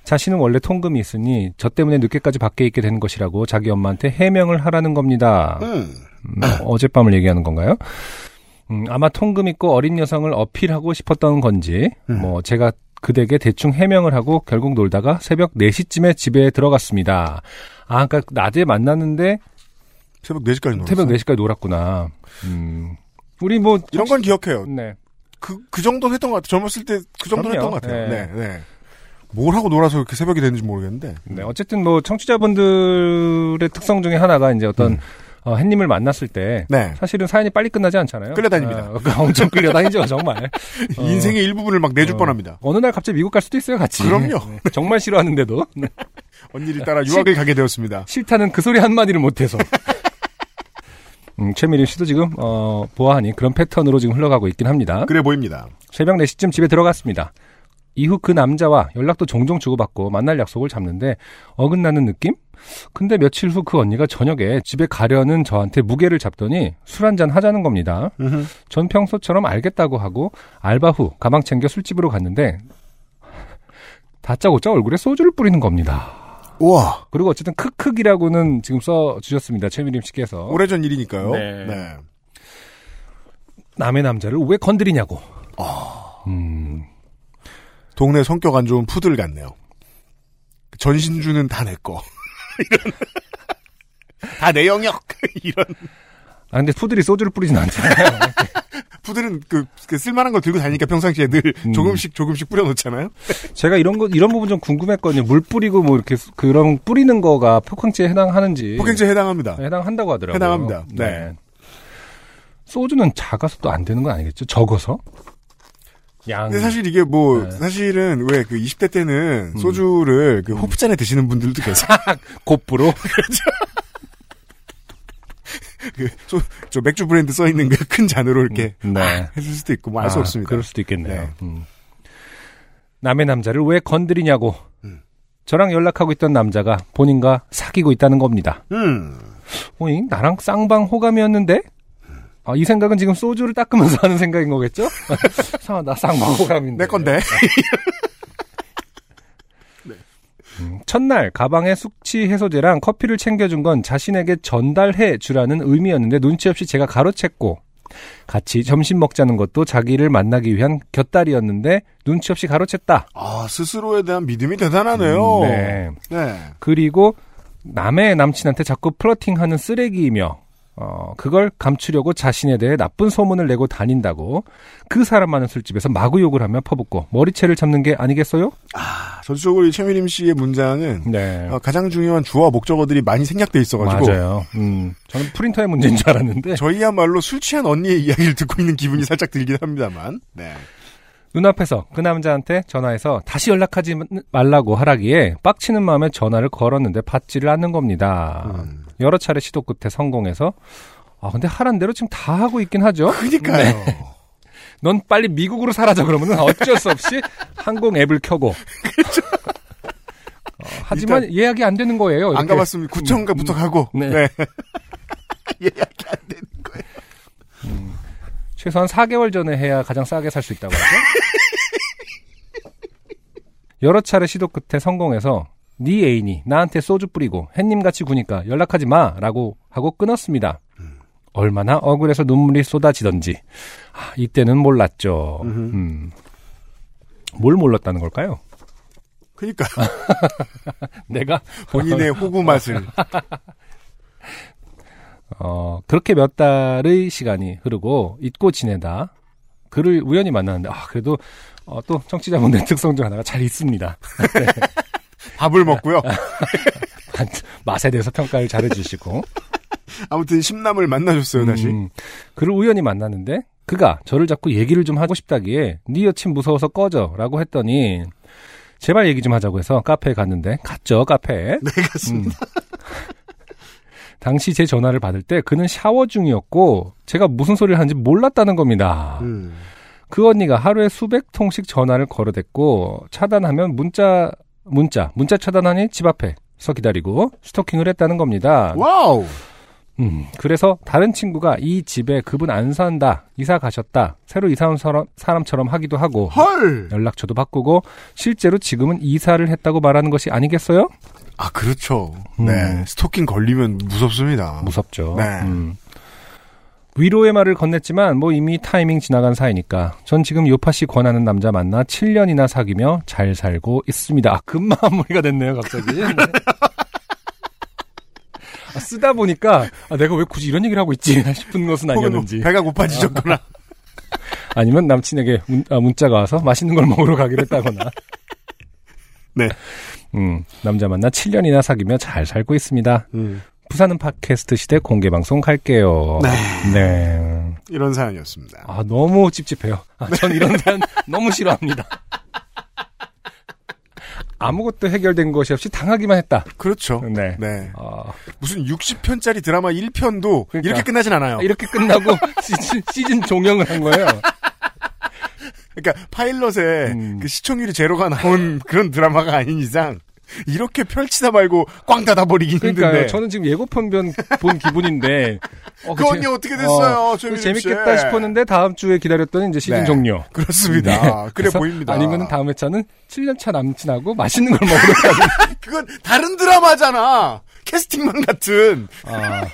자신은 원래 통금이 있으니 저 때문에 늦게까지 밖에 있게 된 것이라고 자기 엄마한테 해명을 하라는 겁니다. 음. 음, 어젯밤을 얘기하는 건가요? 음, 아마 통금 있고 어린 여성을 어필하고 싶었던 건지, 음. 뭐, 제가 그대에게 대충 해명을 하고 결국 놀다가 새벽 4시쯤에 집에 들어갔습니다. 아, 그니까 낮에 만났는데 새벽 4시까지 놀았어요. 새벽 4시까지 놀았구나. 음. 우리 뭐, 이런 건 기억해요. 네. 그, 그 정도는 했던 것 같아요. 젊었을 때 그 정도는 그럼요. 했던 것 같아요. 네, 네. 네. 뭘 하고 놀아서 이렇게 새벽이 됐는지 모르겠는데. 네, 어쨌든 뭐, 청취자분들의 특성 중에 하나가 이제 어떤, 음. 어, 햇님을 만났을 때, 네. 사실은 사연이 빨리 끝나지 않잖아요. 끌려다닙니다. 어, 엄청 끌려다니죠, 정말. <laughs> 어. 인생의 일부분을 막 내줄 어. 뻔합니다. 어느 날 갑자기 미국 갈 수도 있어요, 같이. 그럼요. 네, 정말 싫어하는데도. 네. <laughs> 언니를 따라 유학을 가게 되었습니다. 싫다는 그 소리 한마디를 못해서. <laughs> 음, 최미림 씨도 지금, 어, 보아하니 그런 패턴으로 지금 흘러가고 있긴 합니다. 그래 보입니다. 새벽 4시쯤 집에 들어갔습니다. 이후 그 남자와 연락도 종종 주고받고 만날 약속을 잡는데 어긋나는 느낌? 근데 며칠 후 그 언니가 저녁에 집에 가려는 저한테 무게를 잡더니 술 한잔 하자는 겁니다. 음흠. 전 평소처럼 알겠다고 하고 알바 후 가방 챙겨 술집으로 갔는데 다짜고짜 얼굴에 소주를 뿌리는 겁니다. 우와. 그리고 어쨌든 크크이라고는 지금 써 주셨습니다. 최미림 씨께서 오래전 일이니까요. 네. 네. 남의 남자를 왜 건드리냐고. 아. 음, 동네 성격 안 좋은 푸들 같네요. 전신주는 다 내 거. <laughs> 이런. 다 내 영역. <laughs> 이런. 아 근데 푸들이 소주를 뿌리진 않잖아요. <laughs> 푸들은 그, 그 쓸만한 걸 들고 다니니까 평상시에 늘 음. 조금씩 조금씩 뿌려놓잖아요. 제가 이런 거 이런 부분 좀 궁금했거든요. 물 뿌리고 뭐 이렇게 수- 그런 뿌리는 거가 폭행죄에 해당하는지 폭행죄 해당합니다. 해당한다고 하더라고요. 해당합니다. 네. 소주는 작아서 또 안 되는 건 아니겠죠? 적어서 양. 근데 사실 이게 뭐 네. 사실은 왜 그 20대 때는 음. 소주를 그 호프잔에 드시는 분들도 <laughs> 계세요. 곱부로 <laughs> 그 소, 저 맥주 브랜드 써 있는 그 큰 잔으로 이렇게 네. 했을 수도 있고 뭐 알수 아, 없습니다. 그럴 수도 있겠네요. 네. 음. 남의 남자를 왜 건드리냐고. 음. 저랑 연락하고 있던 남자가 본인과 사귀고 있다는 겁니다. 음. 어이, 나랑 쌍방 호감이었는데? 아, 이 생각은 지금 소주를 닦으면서 하는 생각인 거겠죠? <laughs> 나 쌍방 호감인데. 내 건데. <laughs> 음, 첫날 가방에 숙취 해소제랑 커피를 챙겨준 건 자신에게 전달해 주라는 의미였는데 눈치 없이 제가 가로챘고 같이 점심 먹자는 것도 자기를 만나기 위한 곁다리였는데 눈치 없이 가로챘다. 아 스스로에 대한 믿음이 대단하네요. 네. 네. 그리고 남의 남친한테 자꾸 플러팅하는 쓰레기이며 어, 그걸 감추려고 자신에 대해 나쁜 소문을 내고 다닌다고 그 사람 많은 술집에서 마구 욕을 하며 퍼붓고 머리채를 잡는 게 아니겠어요? 전적으로 이 최미림 씨의 문장은 네. 어, 가장 중요한 주어 목적어들이 많이 생략돼 있어가지고 맞아요. 음, 저는 프린터의 문제인 줄 알았는데 저희야말로 술 취한 언니의 이야기를 듣고 있는 기분이 살짝 들긴 합니다만. 네. 눈앞에서 그 남자한테 전화해서 다시 연락하지 말라고 하라기에 빡치는 마음에 전화를 걸었는데 받지를 않는 겁니다. 음. 여러 차례 시도 끝에 성공해서 아 근데 하란 대로 지금 다 하고 있긴 하죠. 그니까요. 네. 넌 빨리 미국으로 사라져 그러면은 어쩔 수 없이 항공 앱을 켜고. 어, 하지만 예약이 안 되는 거예요. 안 이렇게. 가봤으면 구청가부터 가고. 네. 네. <laughs> 예약이 안 되는 거예요. 최소한 4개월 전에 해야 가장 싸게 살 수 있다고 하죠. 여러 차례 시도 끝에 성공해서 네 애인이 나한테 소주 뿌리고 햇님같이 구니까 연락하지 마라고 하고 끊었습니다. 얼마나 억울해서 눈물이 쏟아지던지 아, 이때는 몰랐죠. 음. 뭘 몰랐다는 걸까요? 그니까 <laughs> 내가 본인의 호구 맛을. <laughs> 어, 그렇게 몇 달의 시간이 흐르고 잊고 지내다 그를 우연히 만났는데 아 그래도 어, 또 청취자분들 <laughs> 특성 중 하나가 잘 있습니다. <laughs> 밥을 먹고요. <laughs> 맛에 대해서 평가를 잘해주시고 아무튼 심남을 만나줬어요 다시. 음, 그를 우연히 만났는데 그가 저를 자꾸 얘기를 좀 하고 싶다기에 네 여친 무서워서 꺼져라고 했더니 제발 얘기 좀 하자고 해서 카페에 갔는데 갔죠 카페에 네 갔습니다. 당시 제 전화를 받을 때 그는 샤워 중이었고 제가 무슨 소리를 하는지 몰랐다는 겁니다. 음. 그 언니가 하루에 수백 통씩 전화를 걸어댔고 차단하면 문자 문자 문자 차단하니 집 앞에 서 기다리고 스토킹을 했다는 겁니다. 와우. 음, 그래서 다른 친구가 이 집에 그분 안 산다, 이사 가셨다, 새로 이사 온 사람, 사람처럼 하기도 하고 헐. 연락처도 바꾸고 실제로 지금은 이사를 했다고 말하는 것이 아니겠어요? 아 그렇죠. 음. 네. 스토킹 걸리면 무섭습니다. 무섭죠. 네. 음. 위로의 말을 건넸지만 뭐 이미 타이밍 지나간 사이니까 전 지금 요파 씨 권하는 남자 만나 7년이나 사귀며 잘 살고 있습니다. 아, 금마무리가 됐네요, 갑자기. <laughs> 네. 아, 쓰다 보니까 아, 내가 왜 굳이 이런 얘기를 하고 있지 <laughs> 싶은 것은 뭐 아니었는지. 배가 고파지셨구나. 아니면 남친에게 문, 아, 문자가 와서 맛있는 걸 먹으러 가기로 했다거나. <laughs> 네. 음, 남자 만나 7년이나 사귀며 잘 살고 있습니다. 음. 부산은 팟캐스트 시대 공개 방송 갈게요. 네. 이런 사연이었습니다. 아, 너무 찝찝해요. 아, 전 이런 사연 너무 싫어합니다. <laughs> 아무것도 해결된 것이 없이 당하기만 했다. 그렇죠. 네. 네. 아, 무슨 60편짜리 드라마 1편도 그러니까. 이렇게 끝나진 않아요. 이렇게 끝나고 <laughs> 시즌, 시즌 종영을 한 거예요. 그러니까 파일럿에 음. 그 시청률이 제로가 나온 그런 드라마가 아닌 이상 이렇게 펼치다 말고 꽝 닫아버리긴 그러니까요. 힘든데. 저는 지금 예고편 본, 본 기분인데. 어, 그 재- 언니 어떻게 됐어요? 어. 재밌겠다 싶었는데 다음 주에 기다렸더니 이제 시즌 네. 종료. 그렇습니다. 네. 그래 그래서 보입니다. 아니면 다음 회차는 7년차 남친하고 맛있는 걸 먹으러 가는. <laughs> 그건 다른 드라마잖아. 캐스팅만 같은. 아,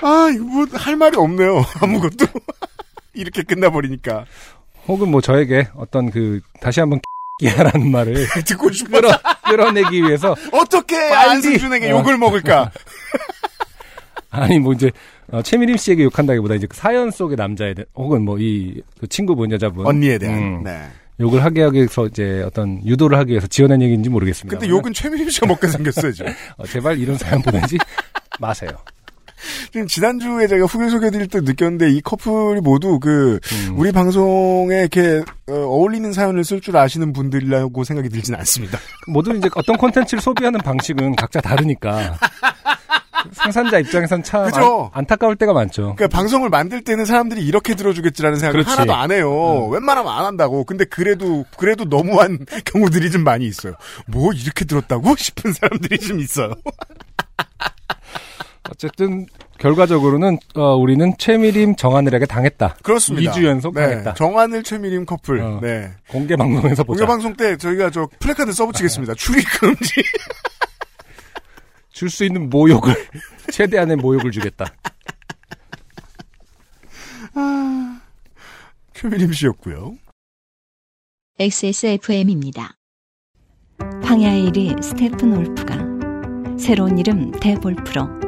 아, 이거 뭐 할 말이 없네요. <laughs> 아무것도. <laughs> 이렇게 끝나버리니까. 혹은 뭐 저에게 어떤 그, 다시 한번 <laughs> 끼야라는 말을 <laughs> 듣고 싶어. 끌어, 끌어 내기 위해서 어떻게 빨리. 안승준에게 어. 욕을 먹을까? <laughs> 아니 뭐 이제 어, 최미림 씨에게 욕한다기보다 이제 그 사연 속의 남자에 대한 혹은 뭐이 친구분 여자분 언니에 대한. 음, 네. 욕을 하게 하기 위해서 이제 어떤 유도를 하기 위해서 지어낸 얘기인지 모르겠습니다. 근데 욕은 최민희 씨가 먹게 생겼어요, 지금. 어, 제발 이런 사연 보내지 마세요. 지금 지난주에 제가 후기 소개드릴 때 느꼈는데 이 커플이 모두 그 음. 우리 방송에 이렇게 어, 어울리는 사연을 쓸 줄 아시는 분들이라고 생각이 들진 않습니다. 모두 이제 어떤 콘텐츠를 소비하는 방식은 각자 다르니까 생산자 입장에선 참 그죠? 안, 타까울 때가 많죠. 그러니까 방송을 만들 때는 사람들이 이렇게 들어주겠지라는 생각을 그렇지. 하나도 안 해요. 웬만하면 안 한다고. 근데 그래도 그래도 너무한 <laughs> 경우들이 좀 많이 있어요. 뭐 이렇게 들었다고 <laughs> 싶은 사람들이 좀 있어요. 어쨌든 결과적으로는 어, 우리는 최미림 정하늘에게 당했다. 그렇습니다. 2주 연속 네, 당했다. 정하늘 최미림 커플. 어. 네. 공개 방송에서 보자. 공개 방송 때 저희가 저 플래카드 써붙이겠습니다. 출입 금지. <laughs> 줄 수 있는 모욕을 <laughs> 최대한의 모욕을 주겠다. 최미림 씨였고요. XSFM입니다. 황야의 이리 Steppenwolf가 새로운 이름 Devolf로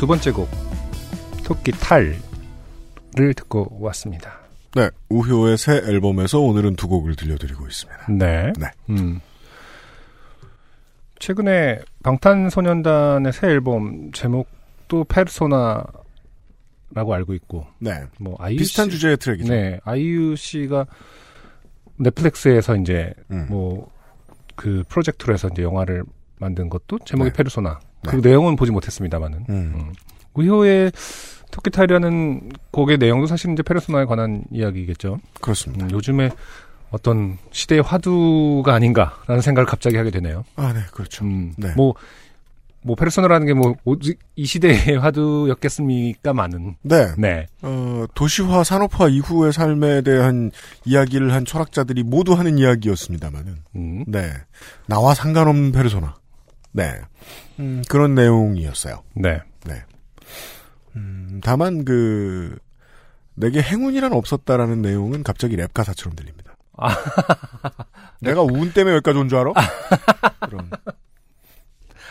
두 번째 곡 토끼 탈을 듣고 왔습니다. 네, 우효의 새 앨범에서 오늘은 두 곡을 들려드리고 있습니다. 네. 네. 음. 최근에 방탄소년단의 새 앨범 제목도 페르소나라고 알고 있고 네, 뭐 아이유 비슷한 씨- 주제의 트랙이죠. 네, 아이유 씨가 넷플릭스에서 이제 음. 뭐그 프로젝트로 해서 이제 영화를 만든 것도 제목이 네. 페르소나. 네. 그 내용은 보지 못했습니다만은. 음. 우효의 토끼타이라는 곡의 내용도 사실 이제 페르소나에 관한 이야기겠죠. 그렇습니다. 음, 요즘에 어떤 시대의 화두가 아닌가라는 생각을 갑자기 하게 되네요. 아, 네, 그렇죠. 음, 네. 뭐, 뭐, 페르소나라는 게 뭐, 오직 이 시대의 <laughs> 화두였겠습니까? 많은. 네, 네. 어, 도시화, 산업화 이후의 삶에 대한 이야기를 한 철학자들이 모두 하는 이야기였습니다만은, 음, 네, 나와 상관없는 페르소나. 네, 음, 그런 내용이었어요. 네. 네. 음, 다만 그 내게 행운이란 없었다라는 내용은 갑자기 랩 가사처럼 들립니다. 아. <laughs> 내가 운 때문에 여기까지 온 줄 알아? <laughs> 그럼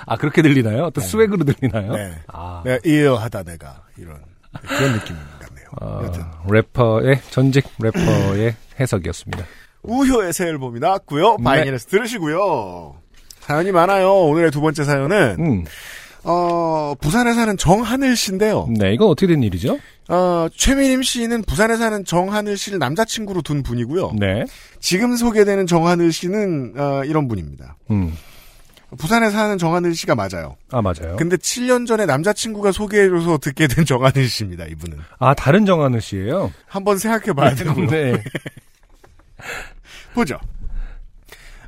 아, 그렇게 들리나요? 어떤 네. 스웩으로 들리나요? 네. 아, 내가 이어하다 내가 이런 그런 느낌 같네요. 어, 여튼 래퍼의, 전직 래퍼의 해석이었습니다. 우효의 새 앨범이 나왔고요. 네. 바이닐에서 들으시고요. 사연이 많아요. 오늘의 두 번째 사연은 음, 어, 부산에 사는 정하늘 씨인데요. 네, 이건 어떻게 된 일이죠? 어, 최미림 씨는 부산에 사는 정하늘 씨를 남자친구로 둔 분이고요. 네. 지금 소개되는 정하늘 씨는 어, 이런 분입니다. 음, 부산에 사는 정하늘 씨가 맞아요. 아, 맞아요. 근데 7년 전에 남자친구가 소개해줘서 듣게 된 정하늘 씨입니다. 이분은 아, 다른 정한우 씨예요 한번 생각해봐야 되고요. 네. <laughs> 보죠.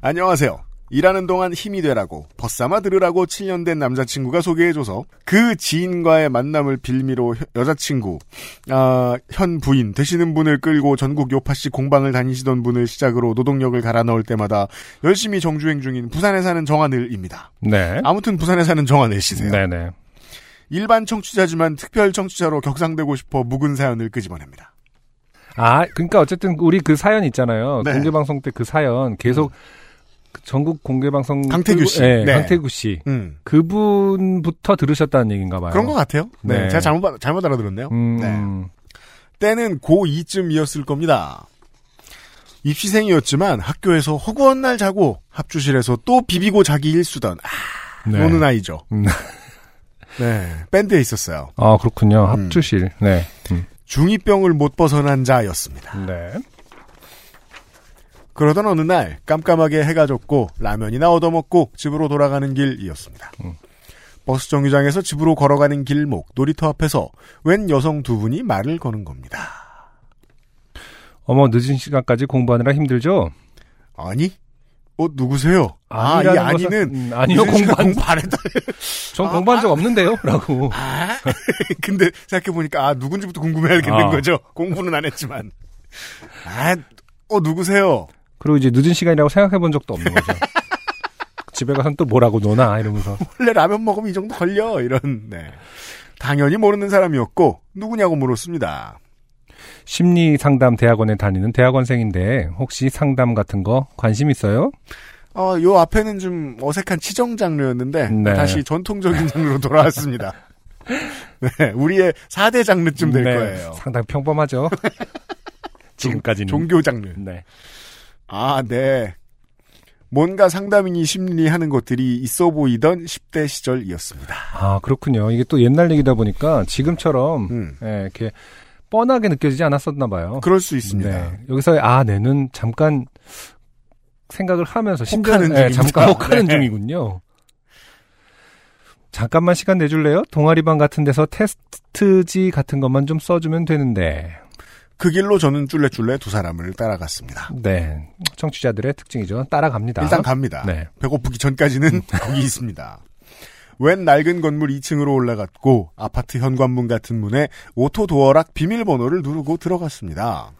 안녕하세요. 일하는 동안 힘이 되라고 벗삼아 들으라고 7년 된 남자친구가 소개해줘서 그 지인과의 만남을 빌미로 혀- 여자친구 아, 현 부인 되시는 분을 끌고 전국 요파시 공방을 다니시던 분을 시작으로 노동력을 갈아 넣을 때마다 열심히 정주행 중인 부산에 사는 정하늘입니다. 네. 아무튼 부산에 사는 정하늘 씨세요. 네네. 일반 청취자지만 특별 청취자로 격상되고 싶어 묵은 사연을 끄집어냅니다. 아, 그러니까 어쨌든 우리 그 사연 있잖아요. 네. 공개 방송 때 그 사연 계속 그 전국 공개 방송 강태규 씨. 네, 네. 강태규 씨. 음. 그분부터 들으셨다는 얘기인가 봐요. 그런 것 같아요. 네. 네. 제가 잘못, 잘못 알아들었네요. 음, 네. 음. 때는 고2쯤이었을 겁니다. 입시생이었지만 학교에서 허구한 날 자고 합주실에서 또 비비고 자기 일수던 아, 네. 노는 아이죠. 음. <laughs> 네, 밴드에 있었어요. 아, 그렇군요. 음. 합주실. 네. 음. 중2병을 못 벗어난 자였습니다. 네. 그러던 어느 날 깜깜하게 해가 졌고 라면이나 얻어먹고 집으로 돌아가는 길이었습니다. 음. 버스 정류장에서 집으로 걸어가는 길목 놀이터 앞에서 웬 여성 두 분이 말을 거는 겁니다. 어머, 늦은 시간까지 공부하느라 힘들죠? 아니? 어 누구세요? 아, 이 아니는 음, 아니요, 공부한- 공부 안 했다. 전 아, 공부한 적 아. 없는데요? 라고. 아, <laughs> 근데 생각해 보니까, 아, 누군지부터 궁금해야겠는 아. 거죠. 공부는 안 했지만. 아, 어, 누구세요? 그리고 이제 늦은 시간이라고 생각해 본 적도 없는 거죠. <laughs> 집에 가서는 또 뭐라고 노나? 이러면서. 원래 라면 먹으면 이 정도 걸려. 이런, 네. 당연히 모르는 사람이었고, 누구냐고 물었습니다. 심리 상담 대학원에 다니는 대학원생인데, 혹시 상담 같은 거 관심 있어요? 어, 요 앞에는 좀 어색한 치정 장르였는데, 네. 다시 전통적인 장르로 돌아왔습니다. <laughs> 네, 우리의 4대 장르쯤 될 네, 거예요. 상당히 평범하죠. <laughs> 지금까지는. 종교 장르. 네. 아, 네. 뭔가 상담인이 심리하는 것들이 있어 보이던 10대 시절이었습니다. 아, 그렇군요. 이게 또 옛날 얘기다 보니까 지금처럼, 음, 예, 이렇게 뻔하게 느껴지지 않았었나 봐요. 그럴 수 있습니다. 네. 여기서, 아, 내는 잠깐 생각을 하면서, 심지어, 혹하는 예. 잠깐 <laughs> 혹하는 네. 중이군요. 잠깐만 시간 내줄래요? 동아리방 같은 데서 테스트지 같은 것만 좀 써주면 되는데. 그 길로 저는 쫄래쫄래 두 사람을 따라갔습니다. 네. 청취자들의 특징이죠. 따라갑니다. 일단 갑니다. 네. 배고프기 전까지는 <laughs> 거기 있습니다. 웬 낡은 건물 2층으로 올라갔고 아파트 현관문 같은 문에 오토 도어락 비밀번호를 누르고 들어갔습니다.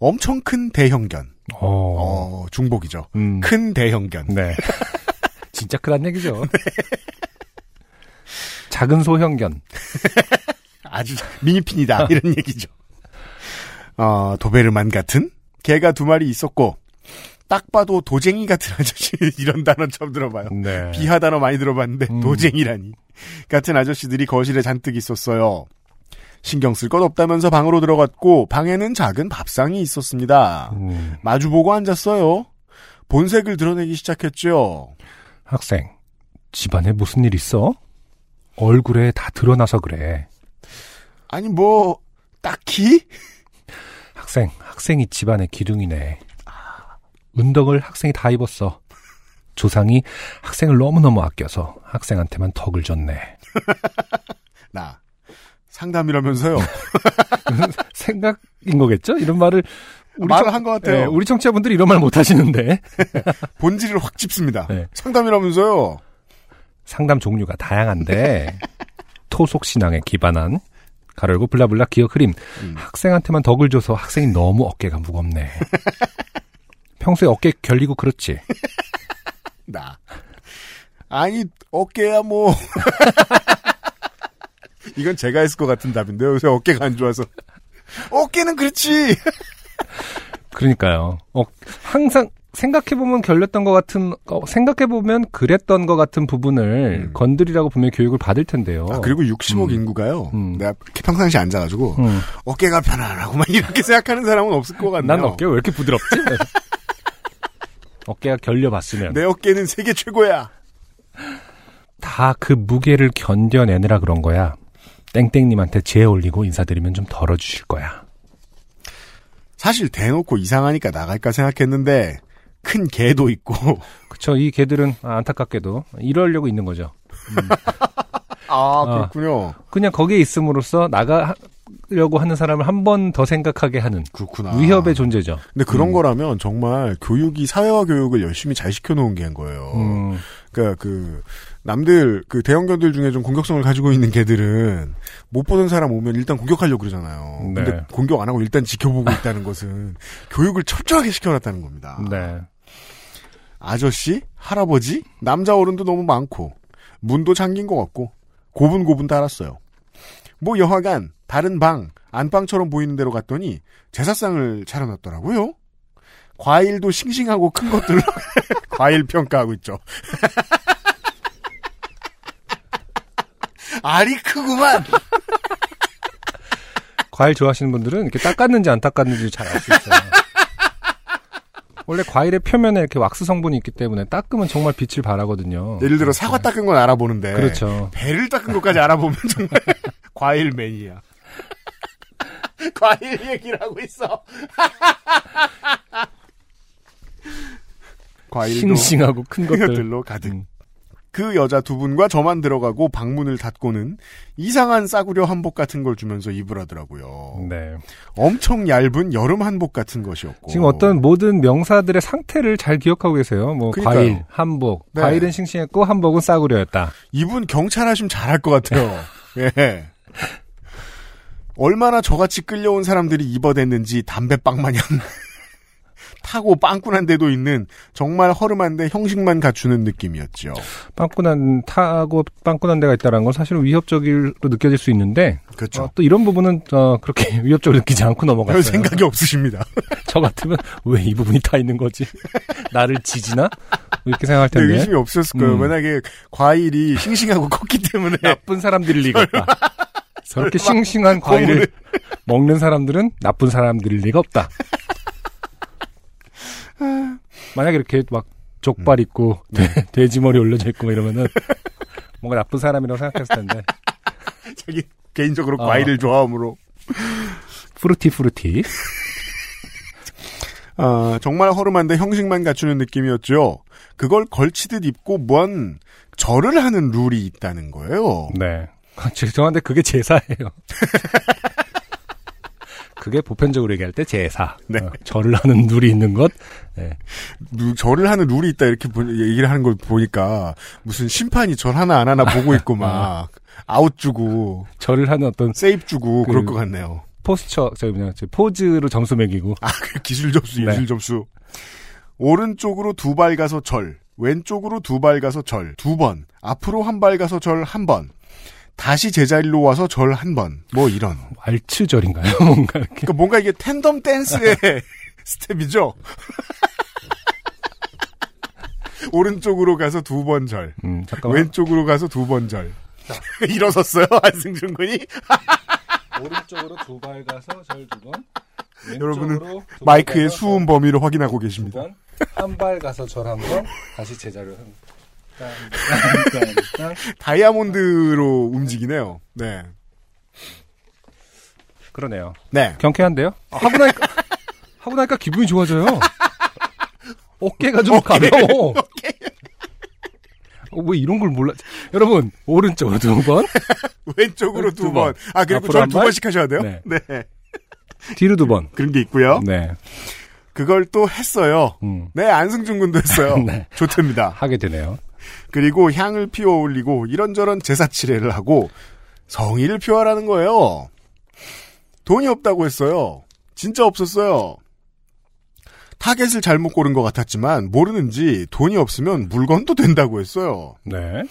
엄청 큰 대형견. 어. 어, 중복이죠. 음. 큰 대형견. 네. <laughs> <laughs> 진짜 크단 얘기죠. 작은 소형견. 아주 미니핀이다. 이런 얘기죠. 어, 도베르만 같은 개가 두 마리 있었고 딱 봐도 도쟁이 같은 <laughs> 아저씨 이런 단어 처음 들어봐요. 네. 비하 단어 많이 들어봤는데 음. 도쟁이라니 같은 아저씨들이 거실에 잔뜩 있었어요. 신경 쓸 것 없다면서 방으로 들어갔고 방에는 작은 밥상이 있었습니다. 음, 마주보고 앉았어요. 본색을 드러내기 시작했죠. 학생, 집안에 무슨 일 있어? 얼굴에 다 드러나서 그래. 아니 뭐 딱히 학생, 학생이 집안의 기둥이네. 운덕을 학생이 다 입었어. 조상이 학생을 너무너무 아껴서 학생한테만 덕을 줬네. <laughs> 나 상담이라면서요. <laughs> 생각인 거겠죠? 이런 말을 말을 청- 한것 같아요. 예, 우리 청취자분들이 이런 말 못 하시는데 <laughs> 본질을 확 짚습니다. 네. 상담이라면서요. 상담 종류가 다양한데 토속 신앙에 기반한 가르고 블라블라 기억 흐림 음. 학생한테만 덕을 줘서 학생이 너무 어깨가 무겁네. <laughs> 평소에 어깨 결리고 그렇지. <laughs> 나 아니 어깨야 뭐 <laughs> 이건 제가 했을 것 같은 답인데요. 요새 어깨가 안 좋아서 어깨는 그렇지. 그러니까요. 어, 항상 생각해보면 결렸던 것 같은, 어, 생각해보면 그랬던 것 같은 부분을 음. 건드리라고 분명히 교육을 받을 텐데요. 아, 그리고 60억 음. 인구가요. 음. 내가 이렇게 평상시 앉아가지고 음. 어깨가 편안하고 막 이렇게 생각하는 사람은 없을 것 같네요. 난 어깨가 왜 이렇게 부드럽지? <laughs> 어깨가 결려봤으면 내 어깨는 세계 최고야. 다 그 무게를 견뎌내느라 그런 거야. 땡땡님한테 재 올리고 인사드리면 좀 덜어주실 거야. 사실 대놓고 이상하니까 나갈까 생각했는데 큰 개도 있고 <laughs> 그쵸. 이 개들은 아, 안타깝게도 이러려고 있는 거죠. <laughs> 아 아. 그렇군요. 그냥 거기에 있음으로써 나가려고 하는 사람을 한 번 더 생각하게 하는 그렇구나. 위협의 존재죠. 근데 그런 음. 거라면 정말 교육이 사회화 교육을 열심히 잘 시켜놓은 게인 거예요. 음, 그러니까 그 남들 그 대형견들 중에 좀 공격성을 가지고 있는 개들은 못 보던 사람 오면 일단 공격하려고 그러잖아요. 네. 근데 공격 안 하고 일단 지켜보고 있다는 것은 <laughs> 교육을 철저하게 시켜놨다는 겁니다. 네. 아저씨, 할아버지, 남자 어른도 너무 많고 문도 잠긴 것 같고 고분고분 달았어요. 뭐 여하간 다른 방 안방처럼 보이는 데로 갔더니 제사상을 차려놨더라고요. 과일도 싱싱하고 큰 것들로 <laughs> 과일 평가하고 있죠. <laughs> 알이 크구만. 과일 좋아하시는 분들은 이렇게 닦았는지 안 닦았는지 잘 알 수 있어요. 원래 과일의 표면에 이렇게 왁스 성분이 있기 때문에 닦으면 정말 빛을 발하거든요. 예를 들어 사과 닦은 건 알아보는데 그렇죠. 배를 닦은 것까지 알아보면 정말 <laughs> 과일 매니아. <laughs> 과일 얘기를 하고 있어. <laughs> 과일도 싱싱하고 큰큰 것들. 것들로 가득. 음. 그 여자 두 분과 저만 들어가고 방문을 닫고는 이상한 싸구려 한복 같은 걸 주면서 입으라더라고요. 네. 엄청 얇은 여름 한복 같은 것이었고. 지금 어떤 모든 명사들의 상태를 잘 기억하고 계세요. 뭐 그러니까요. 과일, 한복. 네. 과일은 싱싱했고 한복은 싸구려였다. 이분 경찰 하시면 잘할 것 같아요. <laughs> 예. 얼마나 저같이 끌려온 사람들이 입어댔는지 담배빵 마냥 타고 빵꾸난 데도 있는 정말 허름한데 형식만 갖추는 느낌이었죠. 빵꾸난 타고 빵꾸난 데가 있다는 건 사실은 위협적으로 느껴질 수 있는데 그렇죠. 어, 또 이런 부분은 어, 그렇게 <laughs> 위협적으로 느끼지 않고 넘어갔어요. 별 생각이 없으십니다. <laughs> 저 같으면 왜 이 부분이 타 있는 거지? <laughs> 나를 지지나? 이렇게 생각할 텐데 의심이 없었을 거예요. 음. 만약에 과일이 싱싱하고 컸기 때문에 나쁜 사람들일 리가 없다. 저렇게 싱싱한 과일을 먹는 사람들은 나쁜 사람들일 리가 없다. 만약에 이렇게 막 족발 있고 돼, 돼지 머리 올려져 있고 막 이러면은 뭔가 나쁜 사람이라고 생각했을 텐데 <laughs> 자기 개인적으로 어. 과일을 좋아하므로 프루티 프루티 아, 정말 허름한데 형식만 갖추는 느낌이었죠. 그걸 걸치듯 입고 뭔 절을 하는 룰이 있다는 거예요. 네 <laughs> 죄송한데 그게 제사예요. <laughs> 그게 보편적으로 얘기할 때 제사. 네. 어, 절을 하는 룰이 있는 것. 네. 루- 절을 하는 룰이 있다 이렇게 보- 얘기를 하는 걸 보니까 무슨 심판이 절 하나 안 하나 보고 있고 <laughs> 막 아웃 주고 절을 하는 어떤 세이브 주고 그- 그럴 것 같네요. posture, 저기 뭐냐, 저 포즈로 점수 매기고. 아, 그 기술 점수, 네. 예술 점수. 오른쪽으로 두 발 가서 절, 왼쪽으로 두 발 가서 절, 두 번, 앞으로 한 발 가서 절 한 번, 다시 제자리로 와서 절 한 번, 뭐 이런. 왈츠절인가요? <laughs> 뭔가 이렇게. 그러니까 뭔가 이게 텐덤 댄스의 <laughs> 스텝이죠. <laughs> 오른쪽으로 가서 두 번 절. 음, 잠깐만. 왼쪽으로 가서 두 번 절. 일어섰어요, 안승준 군이. 오른쪽으로 두 발 가서 절 두 번. 여러분은 마이크의 수음 범위를 확인하고 계십니다. 한 발 가서 절 한 번. 다시 딴, 딴, 딴. 다이아몬드로 움직이네요. 네. 그러네요. 네. 경쾌한데요? 하고 나니까, 하고 나니까 기분이 좋아져요. 어깨가 좀 가벼워. 어, 왜 이런 걸 몰라? 여러분, 오른쪽으로 두 번, <laughs> 왼쪽으로 두 두 번. 번. 아, 그리고 앞으로 절한두 발? 번씩 하셔야 돼요? 네. 네. 뒤로 두 번. 그런 게 있고요. 네. 그걸 또 했어요. 음. 네, 안승준 군도 했어요. <laughs> 네. 좋답니다. 하게 되네요. 그리고 향을 피워 올리고 이런저런 제사 치레를 하고 성의를 표하라는 거예요. 돈이 없다고 했어요. 진짜 없었어요. 타겟을 잘못 고른 것 같았지만 모르는지 돈이 없으면 물건도 된다고 했어요. 네.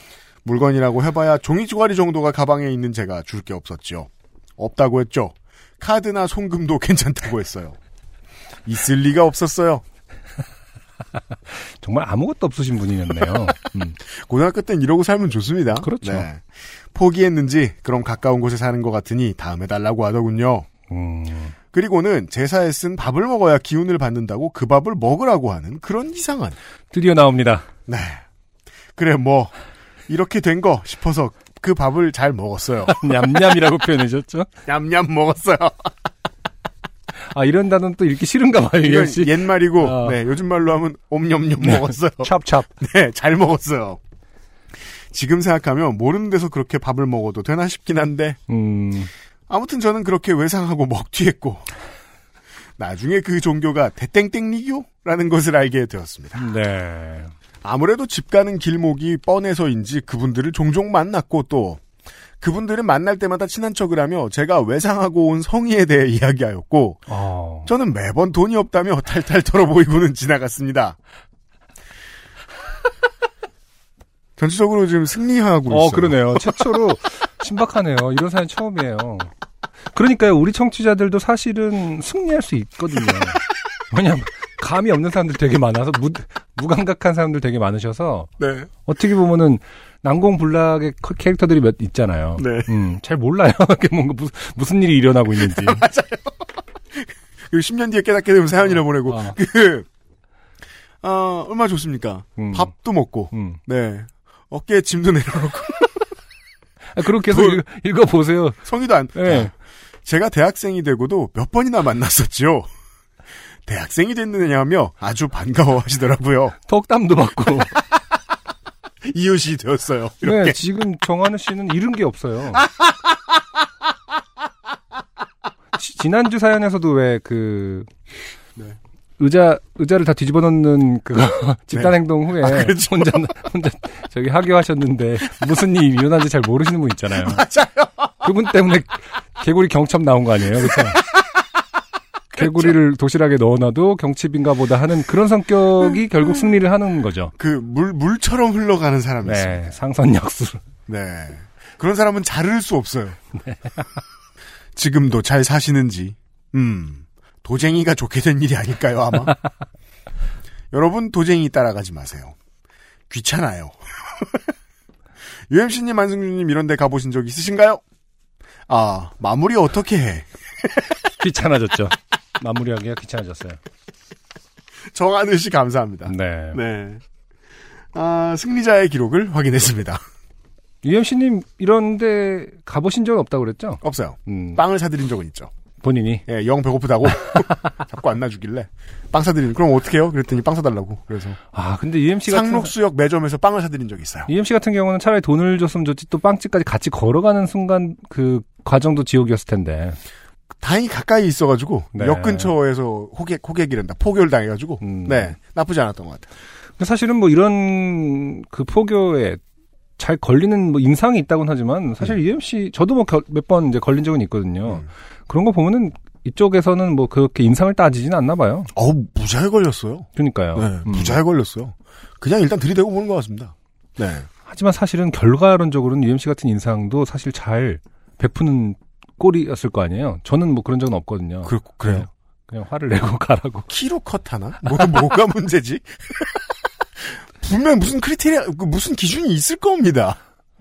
물건이라고 해봐야 종이 조가리 정도가 가방에 있는 제가 줄 게 없었죠. 없다고 했죠. 카드나 송금도 <laughs> 괜찮다고 했어요. 있을 리가 없었어요. <laughs> 정말 아무것도 없으신 분이었네요. 음. 고등학교 땐 이러고 살면 좋습니다. 그렇죠. 네. 포기했는지 그럼 가까운 곳에 사는 것 같으니 다음에 달라고 하더군요. 음. 그리고는 제사에 쓴 밥을 먹어야 기운을 받는다고 그 밥을 먹으라고 하는 그런 이상한. 드디어 나옵니다. 네. 그래 뭐 이렇게 된 거 싶어서 그 밥을 잘 먹었어요. <laughs> 냠냠이라고 표현해줬죠. 냠냠 먹었어요. 아, 이런 단어는 또 읽기 싫은가 봐요, 이건. 옛말이고 어. 네, 요즘 말로 하면 옴념념 먹었어요. 찹찹. <laughs> 네, 잘 먹었어요. 지금 생각하면 모르는 데서 그렇게 밥을 먹어도 되나 싶긴 한데 음. 아무튼 저는 그렇게 외상하고 먹튀했고 나중에 그 종교가 대땡땡리교라는 것을 알게 되었습니다. 네. 아무래도 집 가는 길목이 뻔해서인지 그분들을 종종 만났고 또 그분들은 만날 때마다 친한 척을 하며 제가 외상하고 온 성의에 대해 이야기하였고 어. 저는 매번 돈이 없다며 탈탈 털어 보이고는 지나갔습니다. <laughs> 전체적으로 지금 승리하고 있어요. 어, 그러네요. <laughs> 최초로 신박하네요. 이런 사연 처음이에요. 그러니까요, 우리 청취자들도 사실은 승리할 수 있거든요. 왜냐면, 감이 없는 사람들 되게 많아서, 무, 무감각한 사람들 되게 많으셔서, 네. 어떻게 보면은, 난공불락의 커- 캐릭터들이 몇 있잖아요. 네. 음, 잘 몰라요. <laughs> 뭔가 무슨, 무슨 일이 일어나고 있는지. <laughs> <laughs> 그리고 10년 뒤에 깨닫게 되면 사연이나 보내고 어. 그 아, 얼마 좋습니까? 음. 밥도 먹고 음. 네. 어깨에 짐도 내려놓고 아, 그렇게 해서 그- 읽, 읽어보세요. 성의도 안 네. 제가 대학생이 되고도 몇 번이나 만났었죠. 대학생이 됐느냐며 아주 반가워 하시더라고요. <laughs> 덕담도 받고. <laughs> 이웃이 되었어요. 이렇게. 네, 지금 정한우 씨는 잃은 게 없어요. <laughs> 지- 지난주 사연에서도 왜그 네. 의자 의자를 다 뒤집어 놓는 집단 네. 행동 후에 아, 그렇죠. 혼자 혼자 저기 하교하셨는데 무슨 일이 일어난지 잘 모르시는 분 있잖아요. 맞아요. 그분 때문에 개구리 경첩 나온 거 아니에요, 그렇죠? 개구리를 도시락에 넣어놔도 경칩인가 보다 하는 그런 성격이 결국 승리를 하는 거죠. 그 물 물처럼 흘러가는 사람이. 네, 상선약수. 네. 그런 사람은 자를 수 없어요. <laughs> 지금도 잘 사시는지. 음. 도쟁이가 좋게 된 일이 아닐까요, 아마? <laughs> 여러분, 도쟁이 따라가지 마세요. 귀찮아요. <laughs> UMC님, 안승준님 이런 데 가보신 적 있으신가요? 아, 마무리 어떻게 해? 귀찮아졌죠. 마무리하기가 귀찮아졌어요. 정한우 씨 감사합니다. 네. 네. 아, 승리자의 기록을 확인했습니다. UMC님 이런데 가보신 적은 없다고 그랬죠? 없어요. 음, 빵을 사드린 적은 있죠. 본인이. 예, 영 배고프다고 <laughs> 자꾸 안 놔주길래 빵 사드리는 그럼 어떻게 해요? 그랬더니 빵 사달라고 그래서 아 근데 UMC 같은 상록수역 매점에서 빵을 사드린 적이 있어요. UMC 같은 경우는 차라리 돈을 줬으면 좋지 또 빵집까지 같이 걸어가는 순간 그 과정도 지옥이었을 텐데. 다행히 가까이 있어가지고 네. 역 근처에서 호객 호객이란다 포교를 당해가지고 음. 네 나쁘지 않았던 것 같아요. 근데 사실은 뭐 이런 그 포교에 잘 걸리는 뭐 임상이 있다고는 하지만 사실 UMC 저도 뭐 몇 번 이제 걸린 적은 있거든요. 음. 그런 거 보면은 이쪽에서는 뭐 그렇게 인상을 따지지는 않나 봐요. 어우 무지하게 걸렸어요. 그러니까요. 네, 음. 무지하게 걸렸어요. 그냥 일단 들이대고 보는 것 같습니다. 네. 하지만 사실은 결과론적으로는 UMC 같은 인상도 사실 잘 베푸는 꼴이었을 거 아니에요. 저는 뭐 그런 적은 없거든요. 그, 그래요. 그냥 화를 내고 <laughs> 가라고. 키로 컷 하나? 뭐, 뭐가 <laughs> 문제지? 분명 무슨 크리테리아, 그 무슨 기준이 있을 겁니다.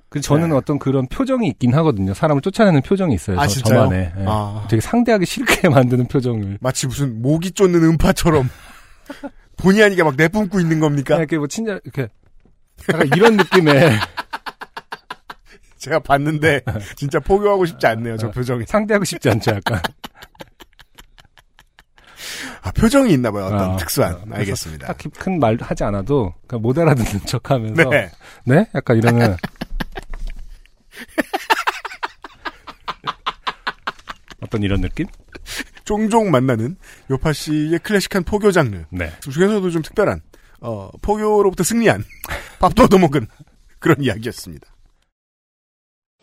그 저는 어떤 그런 표정이 있긴 하거든요. 사람을 쫓아내는 표정이 있어요. 아, 저, 진짜요? 저만의. 예. 아. 되게 상대하기 싫게 <laughs> 만드는 표정을. 마치 무슨 모기 쫓는 음파처럼 본의 아니게 막 내뿜고 있는 겁니까? 이렇게 뭐 친절 이렇게 약간 이런 느낌의 제가 봤는데 <laughs> 진짜 포교하고 싶지 않네요. 저 표정이. 상대하고 싶지 않죠, 약간. <laughs> 아, 표정이 있나 봐요. 어떤 어, 특수한. 어, 알겠습니다. 딱히 큰 말 하지 않아도 그냥 못 알아듣는 척 하면서 네. 네? 약간 이러면 <laughs> 어떤 이런 느낌? 종종 만나는 요파 씨의 클래식한 포교 장르. 네. 그 중에서도 좀 특별한 어, 포교로부터 승리한 밥도 얻어먹은 그런 이야기였습니다.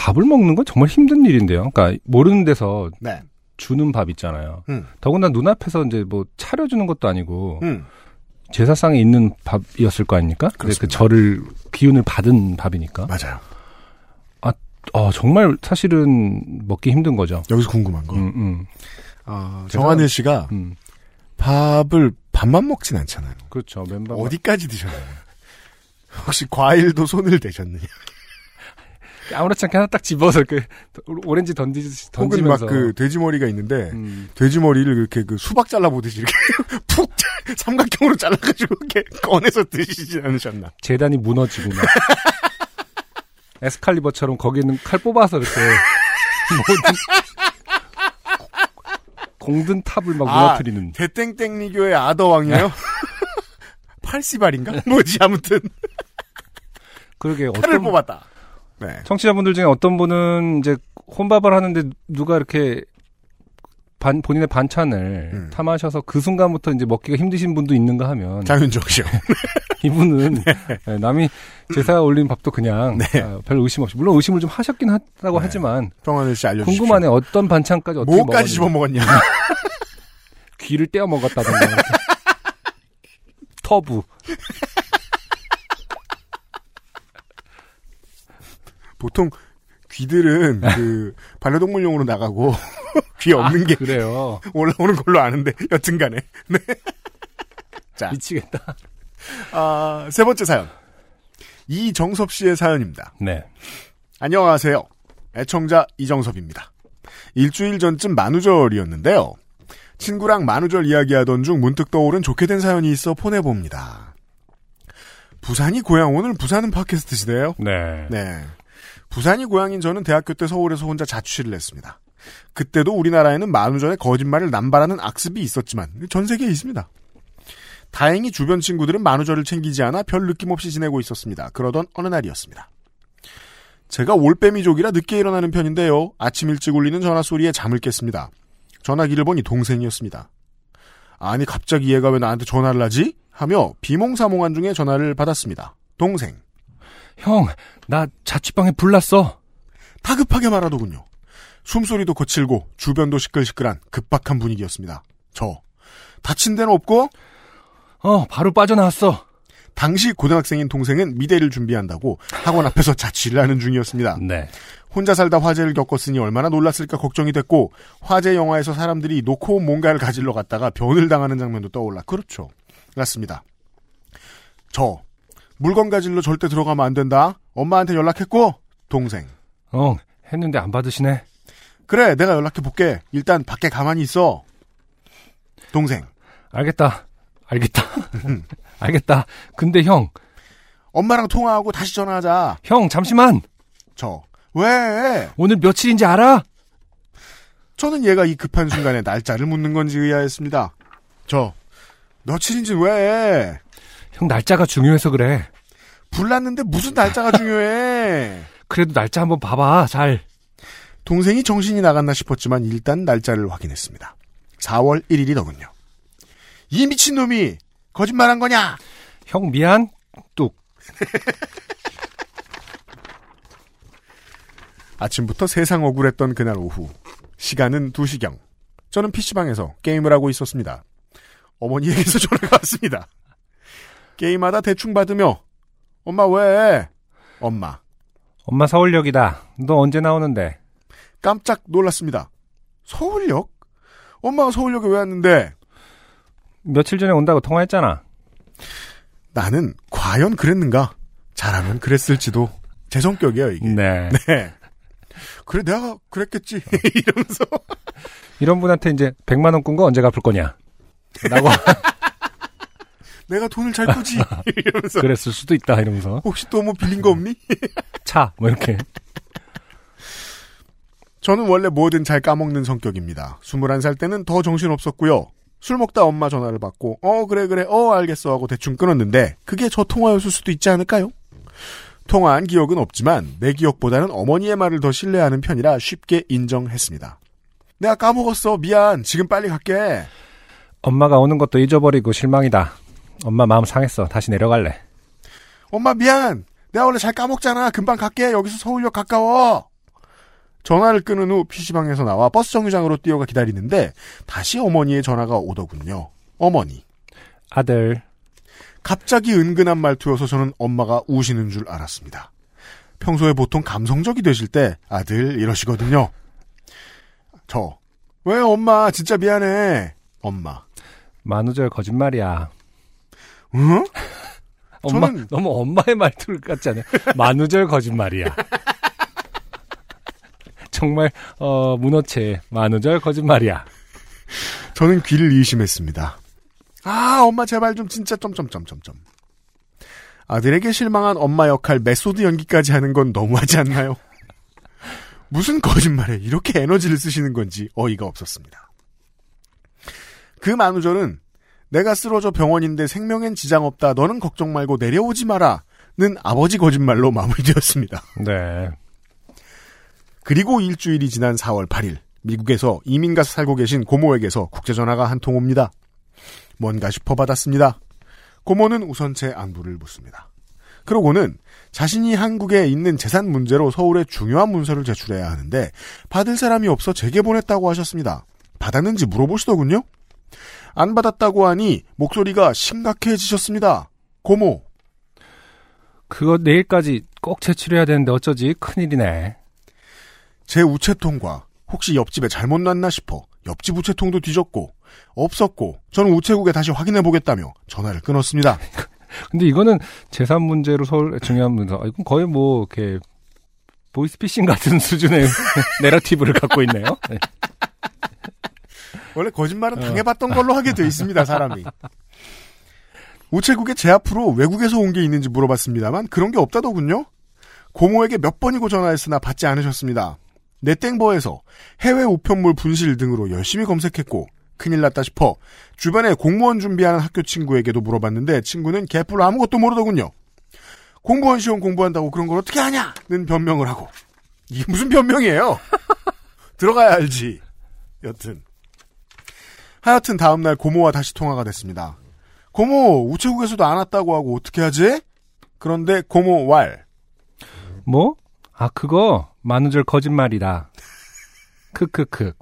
밥을 먹는 건 정말 힘든 일인데요. 그러니까 모르는 데서 네. 주는 밥 있잖아요. 음. 더군다나 눈앞에서 이제 뭐 차려주는 것도 아니고 음. 제사상에 있는 밥이었을 거 아닙니까? 근데 그 그렇습니다. 절을 기운을 받은 밥이니까. 맞아요. 어, 정말 사실은 먹기 힘든 거죠. 여기서 궁금한 거. 음, 음, 어, 정한일 씨가 음. 밥을 밥만 먹진 않잖아요. 그렇죠. 맨밥 어디까지 드셨나요? 혹시 과일도 손을 대셨느냐? 아무렇지 않게 하나 딱 집어서 그 오렌지 던지듯이 혹은 던지면서 막그 돼지 머리가 있는데 음, 돼지 머리를 이렇게 그 수박 잘라 보듯이 이렇게 <laughs> 푹 삼각형으로 잘라가지고 이렇게 꺼내서 드시지 않으셨나? 재단이 무너지고 막 <laughs> 에스칼리버처럼 거기는 칼 뽑아서 이렇게 <laughs> 공든 탑을 막 아, 무너뜨리는 대땡땡리교의 아더왕이에요? 팔씨발인가? 뭐지 아무튼 그러게 칼을 어떤 뽑았다. 네. 청취자분들 중에 어떤 분은 이제 혼밥을 하는데 누가 이렇게 반, 본인의 반찬을 음. 탐하셔서 그 순간부터 이제 먹기가 힘드신 분도 있는가 하면 장윤정 씨요. <laughs> 이분은 네, 남이 제사 올린 밥도 그냥 네. 아, 별 의심 없이 물론 의심을 좀 하셨긴 하다고 네. 하지만 평안을 씨 알려주십시오. 궁금하네 어떤 반찬까지 어떻게 뭐까지 먹었는지. 집어 먹었냐? <laughs> 귀를 떼어 먹었다던가. <laughs> 터부 보통 귀들은 그 반려동물용으로 나가고 <laughs> 귀 없는 아, 게 그래요 <laughs> 올라오는 걸로 아는데 여튼간에 네. <laughs> 자, 미치겠다 아, 세 번째 사연 이정섭 씨의 사연입니다. 네 안녕하세요. 애청자 이정섭입니다. 일주일 전쯤 만우절이었는데요. 친구랑 만우절 이야기하던 중 문득 떠오른 좋게 된 사연이 있어 보내봅니다. 부산이 고향, 오늘 부산은 팟캐스트 시대예요 네. 네. 부산이 고향인 저는 대학교 때 서울에서 혼자 자취를 했습니다. 그때도 우리나라에는 만우절에 거짓말을 남발하는 악습이 있었지만 전 세계에 있습니다. 다행히 주변 친구들은 만우절을 챙기지 않아 별 느낌 없이 지내고 있었습니다. 그러던 어느 날이었습니다. 제가 올빼미족이라 늦게 일어나는 편인데요. 아침 일찍 울리는 전화 소리에 잠을 깼습니다. 전화기를 보니 동생이었습니다. 아니 갑자기 얘가 왜 나한테 전화를 하지? 하며 비몽사몽한 중에 전화를 받았습니다. 동생. 형, 나 자취방에 불났어. 다급하게 말하더군요. 숨소리도 거칠고 주변도 시끌시끌한 급박한 분위기였습니다. 저 다친 데는 없고 어, 바로 빠져나왔어. 당시 고등학생인 동생은 미대를 준비한다고 학원 앞에서 자취를 하는 중이었습니다. 네. 혼자 살다 화재를 겪었으니 얼마나 놀랐을까 걱정이 됐고 화재 영화에서 사람들이 놓고 온 뭔가를 가지러 갔다가 변을 당하는 장면도 떠올라 그렇죠. 맞습니다. 저 물건 가지러 절대 들어가면 안 된다. 엄마한테 연락했고 동생 어, 했는데 안 받으시네. 그래 내가 연락해 볼게. 일단 밖에 가만히 있어. 동생 알겠다. 알겠다. <laughs> 알겠다. 근데 형, 엄마랑 통화하고 다시 전화하자. 형, 잠시만. 저 왜? 오늘 며칠인지 알아? 저는 얘가 이 급한 순간에 날짜를 묻는 건지 의아했습니다. 저 며칠인지 왜? 형, 날짜가 중요해서 그래. 불났는데 무슨 날짜가 <laughs> 중요해? 그래도 날짜 한번 봐봐, 잘. 동생이 정신이 나갔나 싶었지만 일단 날짜를 확인했습니다. 4월 1일이더군요. 이 미친놈이 거짓말한 거냐? 형, 미안. 뚝. <laughs> 아침부터 세상 억울했던 그날 오후. 시간은 2시경. 저는 PC방에서 게임을 하고 있었습니다. 어머니에게서 <laughs> 전화가 왔습니다. 게임하다 대충 받으며 엄마 왜? 엄마. 엄마 서울역이다. 너 언제 나오는데? 깜짝 놀랐습니다. 서울역? 엄마가 서울역에 왜 왔는데? 며칠 전에 온다고 통화했잖아. 나는 과연 그랬는가? 잘하면 그랬을지도. 제 성격이에요, 이게. 네. 네. 그래, 내가 그랬겠지. <laughs> 이러면서. 이런 분한테 이제 100만 원 꾼 거 언제 갚을 거냐? 라고 <laughs> 내가 돈을 잘 꾸지. <laughs> 이러면서. 그랬을 수도 있다 이러면서 혹시 또 뭐 빌린 거 없니? <laughs> 차 뭐 이렇게 저는 원래 뭐든 잘 까먹는 성격입니다. 21살 때는 더 정신없었고요. 술 먹다 엄마 전화를 받고 어 그래 그래 어 알겠어 하고 대충 끊었는데 그게 저 통화였을 수도 있지 않을까요? 통화한 기억은 없지만 내 기억보다는 어머니의 말을 더 신뢰하는 편이라 쉽게 인정했습니다. 내가 까먹었어 미안 지금 빨리 갈게. 엄마가 오는 것도 잊어버리고 실망이다. 엄마 마음 상했어. 다시 내려갈래. 엄마 미안 내가 원래 잘 까먹잖아 금방 갈게 여기서 서울역 가까워. 전화를 끊은 후 PC방에서 나와 버스 정류장으로 뛰어가 기다리는데 다시 어머니의 전화가 오더군요. 어머니. 아들 갑자기 은근한 말투여서 저는 엄마가 우시는 줄 알았습니다. 평소에 보통 감성적이 되실 때 아들 이러시거든요. 저. 왜 엄마 진짜 미안해. 엄마. 만우절 거짓말이야. 응? <laughs> 엄마 저는- 너무 엄마의 말투 같지 않아요? 만우절 거짓말이야. <laughs> 정말 어 문어체 만우절 거짓말이야. 저는 귀를 의심했습니다. 아, 엄마 제발 좀 진짜 점점점점점. 아들에게 실망한 엄마 역할 메소드 연기까지 하는 건 너무하지 않나요? 무슨 거짓말에 이렇게 에너지를 쓰시는 건지 어이가 없었습니다. 그 만우절은 내가 쓰러져 병원인데 생명엔 지장 없다. 너는 걱정 말고 내려오지 마라. 는 아버지 거짓말로 마무리되었습니다. 네. 그리고 일주일이 지난 4월 8일 미국에서 이민 가서 살고 계신 고모에게서 국제 전화가 한 통 옵니다. 뭔가 싶어 받았습니다. 고모는 우선 제 안부를 묻습니다. 그러고는 자신이 한국에 있는 재산 문제로 서울에 중요한 문서를 제출해야 하는데 받을 사람이 없어 제게 보냈다고 하셨습니다. 받았는지 물어보시더군요. 안 받았다고 하니 목소리가 심각해지셨습니다. 고모, 그거 내일까지 꼭 제출해야 되는데 어쩌지? 큰일이네. 제 우체통과 혹시 옆집에 잘못 났나 싶어 옆집 우체통도 뒤졌고 없었고 저는 우체국에 다시 확인해 보겠다며 전화를 끊었습니다. <laughs> 근데 이거는 재산 문제로 서울 중요한 문서. 아, 이건 거의 뭐 이렇게 보이스피싱 같은 수준의 <laughs> 내러티브를 갖고 있네요. 네. 원래 거짓말은 당해봤던 걸로 하게 돼 있습니다, 사람이. 우체국에 제 앞으로 외국에서 온 게 있는지 물어봤습니다만 그런 게 없다더군요. 고모에게 몇 번이고 전화했으나 받지 않으셨습니다. 넷땡버에서 해외 우편물 분실 등으로 열심히 검색했고 큰일 났다 싶어 주변에 공무원 준비하는 학교 친구에게도 물어봤는데 친구는 개뿔 아무것도 모르더군요. 공무원 시험 공부한다고 그런 걸 어떻게 하냐?는 변명을 하고 이게 무슨 변명이에요? 들어가야 알지. 여튼 하여튼 다음날 고모와 다시 통화가 됐습니다. 고모 우체국에서도 안 왔다고 하고 어떻게 하지? 그런데 고모 왈 뭐? 아 그거 만우절 거짓말이다. <laughs> 크크크.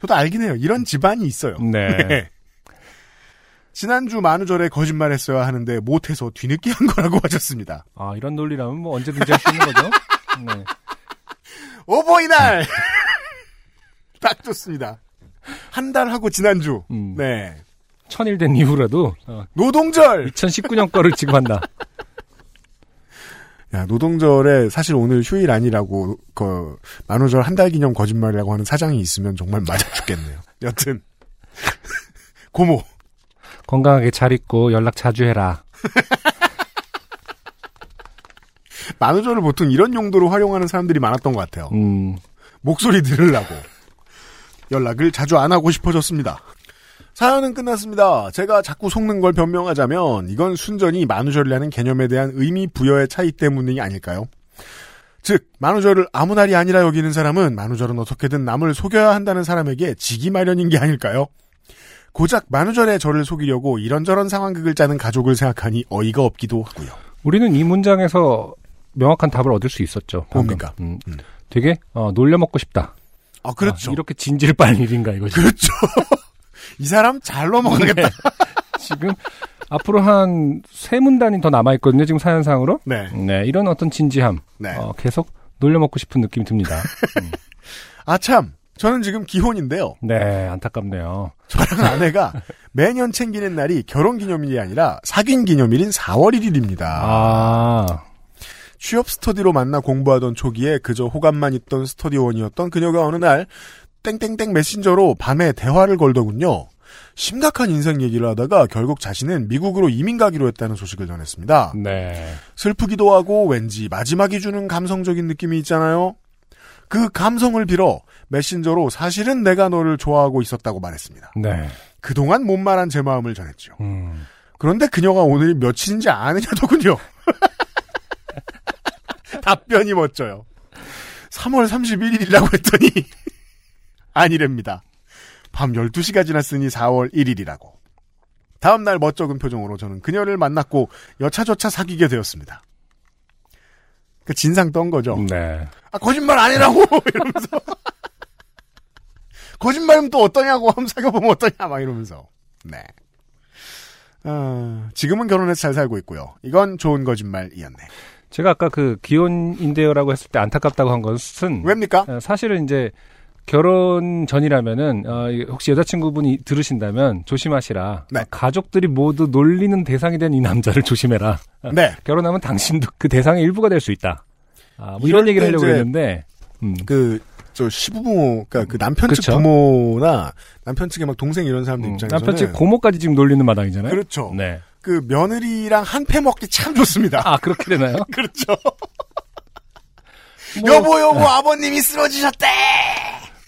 저도 알긴 해요. 이런 집안이 있어요. 네. <laughs> 지난주 만우절에 거짓말했어야 하는데 못해서 뒤늦게 한 <laughs> 거라고 하셨습니다. 아 이런 논리라면 뭐 언제든지 할 수 있는 거죠. 네. 오보이날 딱 좋습니다. 한 달 하고 지난주 음. 네 천일 된 이후라도 어, 노동절 2019년 거를 지금 한다. <laughs> 야 노동절에 사실 오늘 휴일 아니라고 그 만우절 한 달 기념 거짓말이라고 하는 사장이 있으면 정말 맞아 죽겠네요. 여튼 <laughs> 고모 건강하게 잘 있고 연락 자주 해라. <laughs> 만우절을 보통 이런 용도로 활용하는 사람들이 많았던 것 같아요. 음. 목소리 들으려고 연락을 자주 안 하고 싶어졌습니다. 사연은 끝났습니다. 제가 자꾸 속는 걸 변명하자면 이건 순전히 만우절이라는 개념에 대한 의미 부여의 차이 때문이 아닐까요? 즉 만우절을 아무 날이 아니라 여기는 사람은 만우절은 어떻게든 남을 속여야 한다는 사람에게 지기 마련인 게 아닐까요? 고작 만우절에 저를 속이려고 이런저런 상황극을 짜는 가족을 생각하니 어이가 없기도 하고요. 우리는 이 문장에서 명확한 답을 얻을 수 있었죠. 방금. 뭡니까? 음, 되게 어, 놀려 먹고 싶다. 아, 그렇죠. 아, 이렇게 진지를 빨 일인가 이거지. 그렇죠. <laughs> 이 사람 잘 넘어가겠다. 네. <laughs> 지금 앞으로 한 세 문단이 더 남아 있거든요. 지금 사연상으로. 네. 이런 어떤 진지함. 네. 어, 계속 놀려 먹고 싶은 느낌이 듭니다. 음. <laughs> 아, 참. 저는 지금 기혼인데요. 네, 안타깝네요. 저랑 아내가 매년 챙기는 날이 결혼 기념일이 아니라 사귄 기념일인 4월 1일입니다. 아, 취업 스터디로 만나 공부하던 초기에 그저 호감만 있던 스터디원이었던 그녀가 어느 날 땡땡땡 메신저로 밤에 대화를 걸더군요. 심각한 인생 얘기를 하다가 결국 자신은 미국으로 이민 가기로 했다는 소식을 전했습니다. 네. 슬프기도 하고 왠지 마지막이 주는 감성적인 느낌이 있잖아요. 그 감성을 빌어 메신저로 사실은 내가 너를 좋아하고 있었다고 말했습니다. 네. 그동안 못 말한 제 마음을 전했죠. 음. 그런데 그녀가 오늘이 며칠인지 아느냐더군요. <laughs> 답변이 멋져요. 3월 31일이라고 했더니 <laughs> 아니랍니다. 밤 12시가 지났으니 4월 1일이라고. 다음 날 멋쩍은 표정으로 저는 그녀를 만났고 여차저차 사귀게 되었습니다. 그 진상 떤 거죠. 네. 아 거짓말 아니라고 <laughs> 이러면서 거짓말은 또 어떠냐고 한번 사귀어보면 어떠냐 막 이러면서 네. 아, 지금은 결혼해서 잘 살고 있고요. 이건 좋은 거짓말이었네. 제가 아까 그 기혼인데요라고 했을 때 안타깝다고 한 것은 왜입니까? 어, 사실은 이제 결혼 전이라면은 어, 혹시 여자친구분이 들으신다면 조심하시라. 네. 어, 가족들이 모두 놀리는 대상이 된 이 남자를 조심해라. 어, 네. 결혼하면 당신도 그 대상의 일부가 될 수 있다. 아, 뭐 이런 얘기를 때 하려고 했는데 음, 그, 저, 시부모, 그니까 그 남편 측 그쵸. 부모나 남편 측의 막 동생 이런 사람들 음, 입장에서는. 남편 측 고모까지 지금 놀리는 마당이잖아요. 그렇죠. 네. 그 며느리랑 한패 먹기 참 좋습니다. 아 그렇게 되나요? <laughs> 그렇죠. 뭐- 여보, 여보, 아버님이 쓰러지셨대!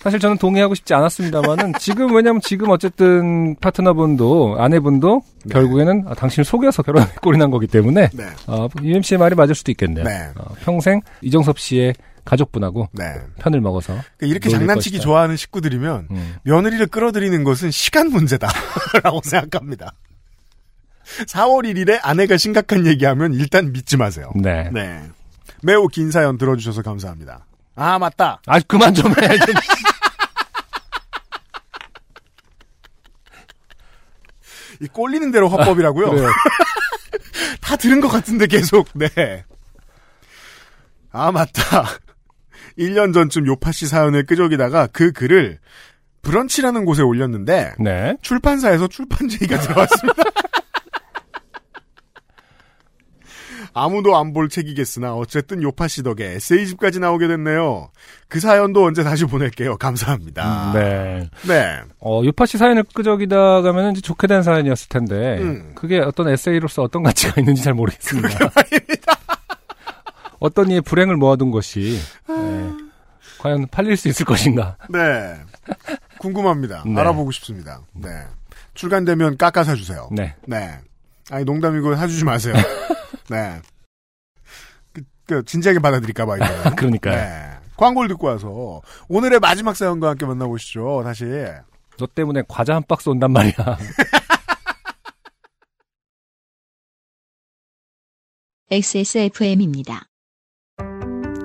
사실 저는 동의하고 싶지 않았습니다만은 지금 왜냐면 지금 어쨌든 파트너분도 아내분도 네. 결국에는 아, 당신을 속여서 결혼에 꼴이 <laughs> 난 거기 때문에 네. 어, UMC의 말이 맞을 수도 있겠네요. 네. 어, 평생 이정섭 씨의 가족분하고 네. 편을 먹어서 그러니까 이렇게 장난치기 것이다. 좋아하는 식구들이면 음. 며느리를 끌어들이는 것은 시간 문제다. 라고 <laughs> 생각합니다. 4월 1일에 아내가 심각한 얘기하면 일단 믿지 마세요. 네. 네. 매우 긴 사연 들어주셔서 감사합니다. 아, 맞다. 아 그만 좀 해. 좀. 이 꼴리는 대로 화법이라고요. 그래요. <laughs> 다 들은 것 같은데 계속. 네. 아 맞다. 1년 전쯤 요파 씨 사연을 끄적이다가 그 글을 브런치라는 곳에 올렸는데 네. 출판사에서 출판 제의가 들어왔습니다. <laughs> 아무도 안 볼 책이겠으나 어쨌든 요파 씨 덕에 에세이집까지 나오게 됐네요. 그 사연도 언제 다시 보낼게요. 감사합니다. 네. 네. 어, 유파 씨 사연을 끄적이다 가면은 이제 좋게 된 사연이었을 텐데, 음. 그게 어떤 에세이로서 어떤 가치가 있는지 잘 모르겠습니다. <laughs> 어떤 이의 불행을 모아둔 것이, 네, 과연 팔릴 수 있을 것인가. 네. 궁금합니다. 네. 알아보고 싶습니다. 네. 출간되면 깎아 사주세요. 네. 네. 아니, 농담이고 사주지 마세요. <laughs> 네. 그, 그, 진지하게 받아들일까봐, 이거. <laughs> 그러니까요. 네. 광고를 듣고 와서, 오늘의 마지막 사연과 함께 만나보시죠, 다시. 너 때문에 과자 한 박스 온단 말이야. <laughs> XSFM입니다.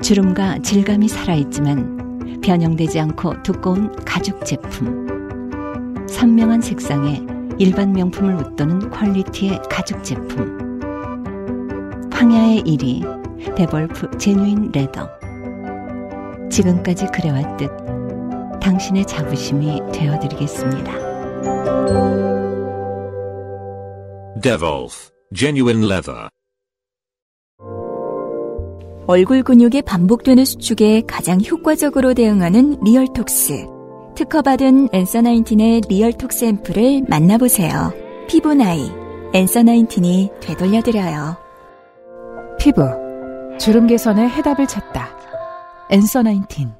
주름과 질감이 살아있지만 변형되지 않고 두꺼운 가죽 제품. 선명한 색상에 일반 명품을 웃도는 퀄리티의 가죽 제품. 황야의 이리 Devolf Genuine Leather. 지금까지 그래왔듯 당신의 자부심이 되어드리겠습니다. Devolf Genuine Leather. 얼굴 근육의 반복되는 수축에 가장 효과적으로 대응하는 리얼톡스. 특허받은 Answer Nineteen의 리얼톡스 앰플을 만나보세요. 피부 나이, Answer Nineteen이 되돌려드려요. 피부 주름 개선의 해답을 찾다. Answer Nineteen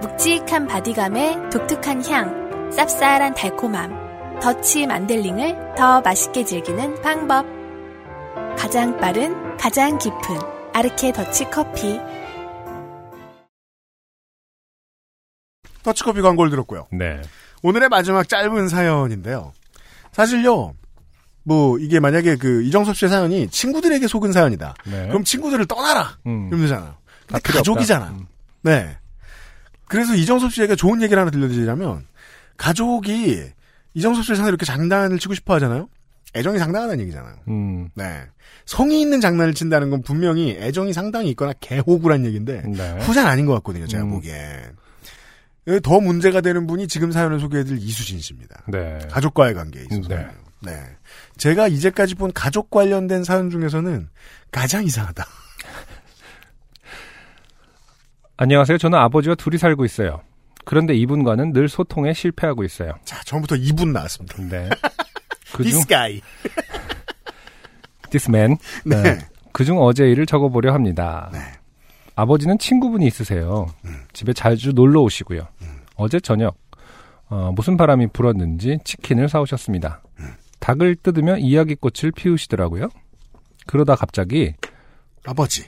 묵직한 바디감에 독특한 향, 쌉쌀한 달콤함, 더치 만델링을 더 맛있게 즐기는 방법. 가장 빠른, 가장 깊은 아르케 더치 커피. 더치커피 광고를 들었고요. 네. 오늘의 마지막 짧은 사연인데요. 사실요. 뭐 이게 만약에 그 이정섭 씨의 사연이 친구들에게 속은 사연이다. 네. 그럼 친구들을 떠나라. 음. 이러면 되잖아요. 근데 가족이잖아. 음. 네. 그래서 이정섭 씨에게 좋은 얘기를 하나 들려드리자면 가족이 이정섭 씨의 상대로 이렇게 장난을 치고 싶어 하잖아요. 애정이 상당하다는 얘기잖아요. 음. 네. 성의 있는 장난을 친다는 건 분명히 애정이 상당히 있거나 개호구란 얘기인데 네. 후자는 아닌 것 같거든요. 제가 음. 보기엔. 여기 더 문제가 되는 분이 지금 사연을 소개해드릴 이수진 씨입니다. 네. 가족과의 관계에 있어서. 네. 네. 제가 이제까지 본 가족 관련된 사연 중에서는 가장 이상하다. <laughs> 안녕하세요. 저는 아버지와 둘이 살고 있어요. 그런데 이분과는 늘 소통에 실패하고 있어요. 자, 처음부터 이분 나왔습니다. 네. <laughs> 그중 This guy. <laughs> this man. 네. 네. 그중 어제 일을 적어보려 합니다. 네. 아버지는 친구분이 있으세요. 음. 집에 자주 놀러 오시고요. 어제 저녁 어, 무슨 바람이 불었는지 치킨을 사오셨습니다. 음. 닭을 뜯으며 이야기꽃을 피우시더라고요. 그러다 갑자기 아버지.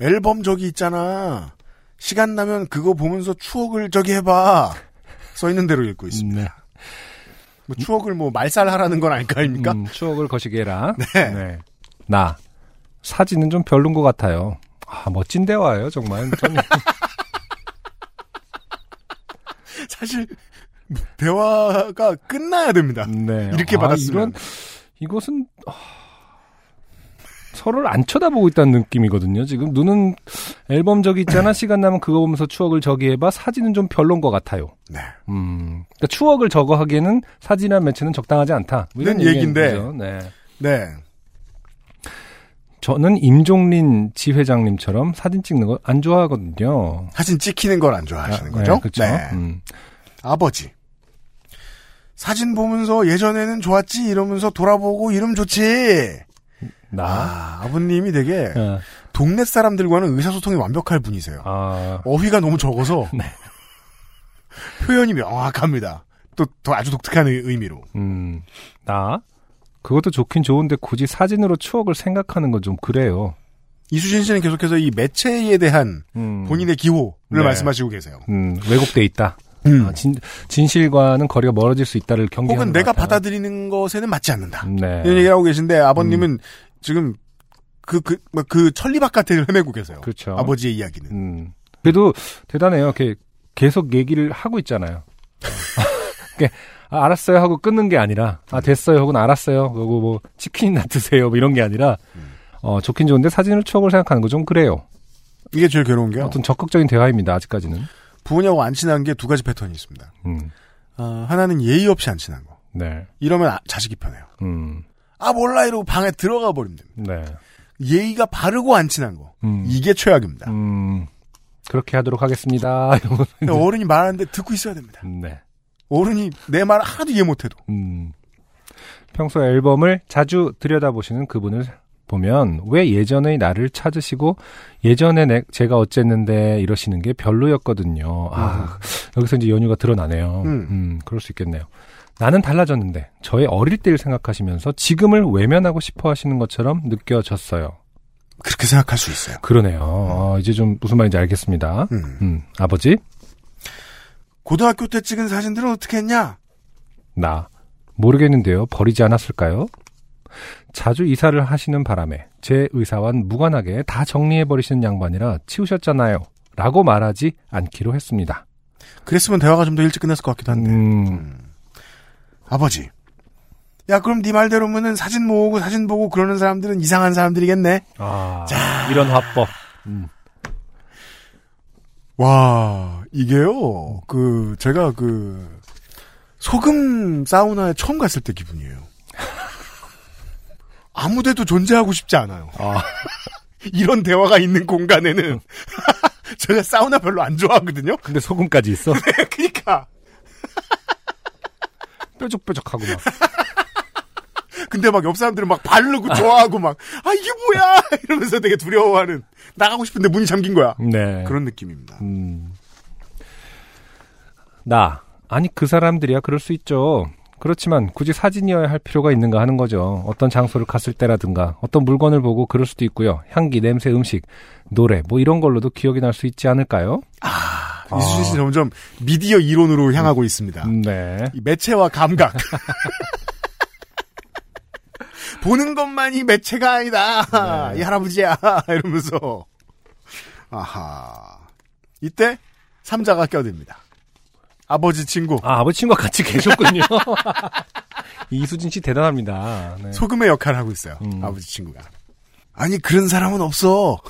앨범 저기 있잖아. 시간 나면 그거 보면서 추억을 저기 해봐. 써 있는 대로 읽고 있습니다. 네. 뭐 추억을 뭐 말살하라는 건 아닐까 아닙니까? 음, 추억을 거시게 해라. 네. 나 사진은 좀 별론 것 같아요. 아 멋진 대화예요 정말. <laughs> 사실 대화가 끝나야 됩니다. 네. 이렇게 아, 받았으면. 이건 이것은 아, 서로를 안 쳐다보고 있다는 느낌이거든요. 지금 눈은 앨범 저기 있잖아. <clears throat> 시간 나면 그거 보면서 추억을 저기 해봐. 사진은 좀 별론 것 같아요. 네. 음, 그러니까 추억을 저거 하기에는 사진이나 매체는 적당하지 않다. 뭐 이런 는 얘기인데. 네. 네. 저는 임종린 지회장님처럼 사진 찍는 거안 좋아하거든요. 사진 찍히는 걸 안 좋아하시는 아, 거죠? 네, 그렇죠. 네. 음. 아버지. 사진 보면서 예전에는 좋았지 이러면서 돌아보고 이러면 좋지. 나. 아, 아버님이 되게 어, 동네 사람들과는 의사소통이 완벽할 분이세요. 아, 어휘가 너무 적어서 <laughs> 네. 표현이 명확합니다. 또 더 아주 독특한 의- 의미로. 음, 나. 그것도 좋긴 좋은데 굳이 사진으로 추억을 생각하는 건 좀 그래요. 이수진 씨는 계속해서 이 매체에 대한 음, 본인의 기호를 네. 말씀하시고 계세요. 음, 왜곡돼 있다. 음. 아, 진, 진실과는 거리가 멀어질 수 있다를 경계하는 혹은 것 내가 같아요. 받아들이는 것에는 맞지 않는다. 네. 이런 얘기를 하고 계신데 아버님은 지금 그, 그, 뭐그 천리 바깥을 헤매고 계세요. 그렇죠. 아버지의 이야기는. 음. 그래도 대단해요. 이렇게 계속 얘기를 하고 있잖아요. <laughs> 아, 알았어요 하고 끊는 게 아니라 아 됐어요 혹은 알았어요 그리고 뭐 치킨이나 <laughs> 드세요 뭐 이런 게 아니라 어 좋긴 좋은데 사진을 추억을 생각하는 거 좀 그래요. 이게 제일 괴로운 게요. 어떤 적극적인 대화입니다 아직까지는. 부모님하고 안 친한 게 두 가지 패턴이 있습니다. 음. 어, 하나는 예의 없이 안 친한 거. 네. 이러면 아- 자식이 편해요. 음. 아 몰라 이러고 방에 들어가 버리면 됩니다. 네. 예의가 바르고 안 친한 거. 음. 이게 최악입니다. 음. 그렇게 하도록 하겠습니다. <laughs> 어른이 말하는데 듣고 있어야 됩니다. 네. 어른이 내 말 하나도 이해 못해도. 음. 평소 앨범을 자주 들여다보시는 그분을 보면 왜 예전의 나를 찾으시고 예전에 내, 제가 어쨌는데 이러시는 게 별로였거든요. 아, 여기서 이제 연유가 드러나네요. 음. 음, 그럴 수 있겠네요. 나는 달라졌는데 저의 어릴 때를 생각하시면서 지금을 외면하고 싶어 하시는 것처럼 느껴졌어요. 그렇게 생각할 수 있어요. 그러네요. 어, 이제 좀 무슨 말인지 알겠습니다. 음. 음, 아버지, 고등학교 때 찍은 사진들은 어떻게 했냐? 나 모르겠는데요. 버리지 않았을까요? 자주 이사를 하시는 바람에 제 의사와는 무관하게 다 정리해 버리시는 양반이라 치우셨잖아요. 라고 말하지 않기로 했습니다. 그랬으면 대화가 좀 더 일찍 끝났을 것 같기도 한데. 음, 아버지. 야 그럼 네 말대로면은 사진 모으고 사진 보고 그러는 사람들은 이상한 사람들이겠네. 아, 이런 화법. 음, 와 이게요. 그 제가 그 소금 사우나에 처음 갔을 때 기분이에요. 아무 데도 존재하고 싶지 않아요. 아, <laughs> 이런 대화가 있는 공간에는 <laughs> 제가 사우나 별로 안 좋아하거든요. 근데 소금까지 있어? <laughs> 그러니까 뾰족뾰족하고 막. 근데 막 옆 사람들은 막 바르고 좋아하고 막 아 이게 뭐야 <laughs> 이러면서 되게 두려워하는 나가고 싶은데 문이 잠긴 거야. 네. 그런 느낌입니다. 음. 나 아니 그 사람들이야 그럴 수 있죠. 그렇지만 굳이 사진이어야 할 필요가 있는가 하는 거죠. 어떤 장소를 갔을 때라든가 어떤 물건을 보고 그럴 수도 있고요. 향기, 냄새, 음식, 노래 뭐 이런 걸로도 기억이 날 수 있지 않을까요? 아. 이수진 씨 점점 미디어 이론으로 향하고 있습니다. 네. 이 매체와 감각. <laughs> 보는 것만이 매체가 아니다. 네. 이 할아버지야. <laughs> 이러면서. 아하. 이때 삼자가 껴듭니다. 아버지 친구. 아, 아버지 친구가 같이 계셨군요. <laughs> 이수진 씨 대단합니다. 네. 소금의 역할을 하고 있어요. 음. 아버지 친구가. 아니 그런 사람은 없어. <laughs>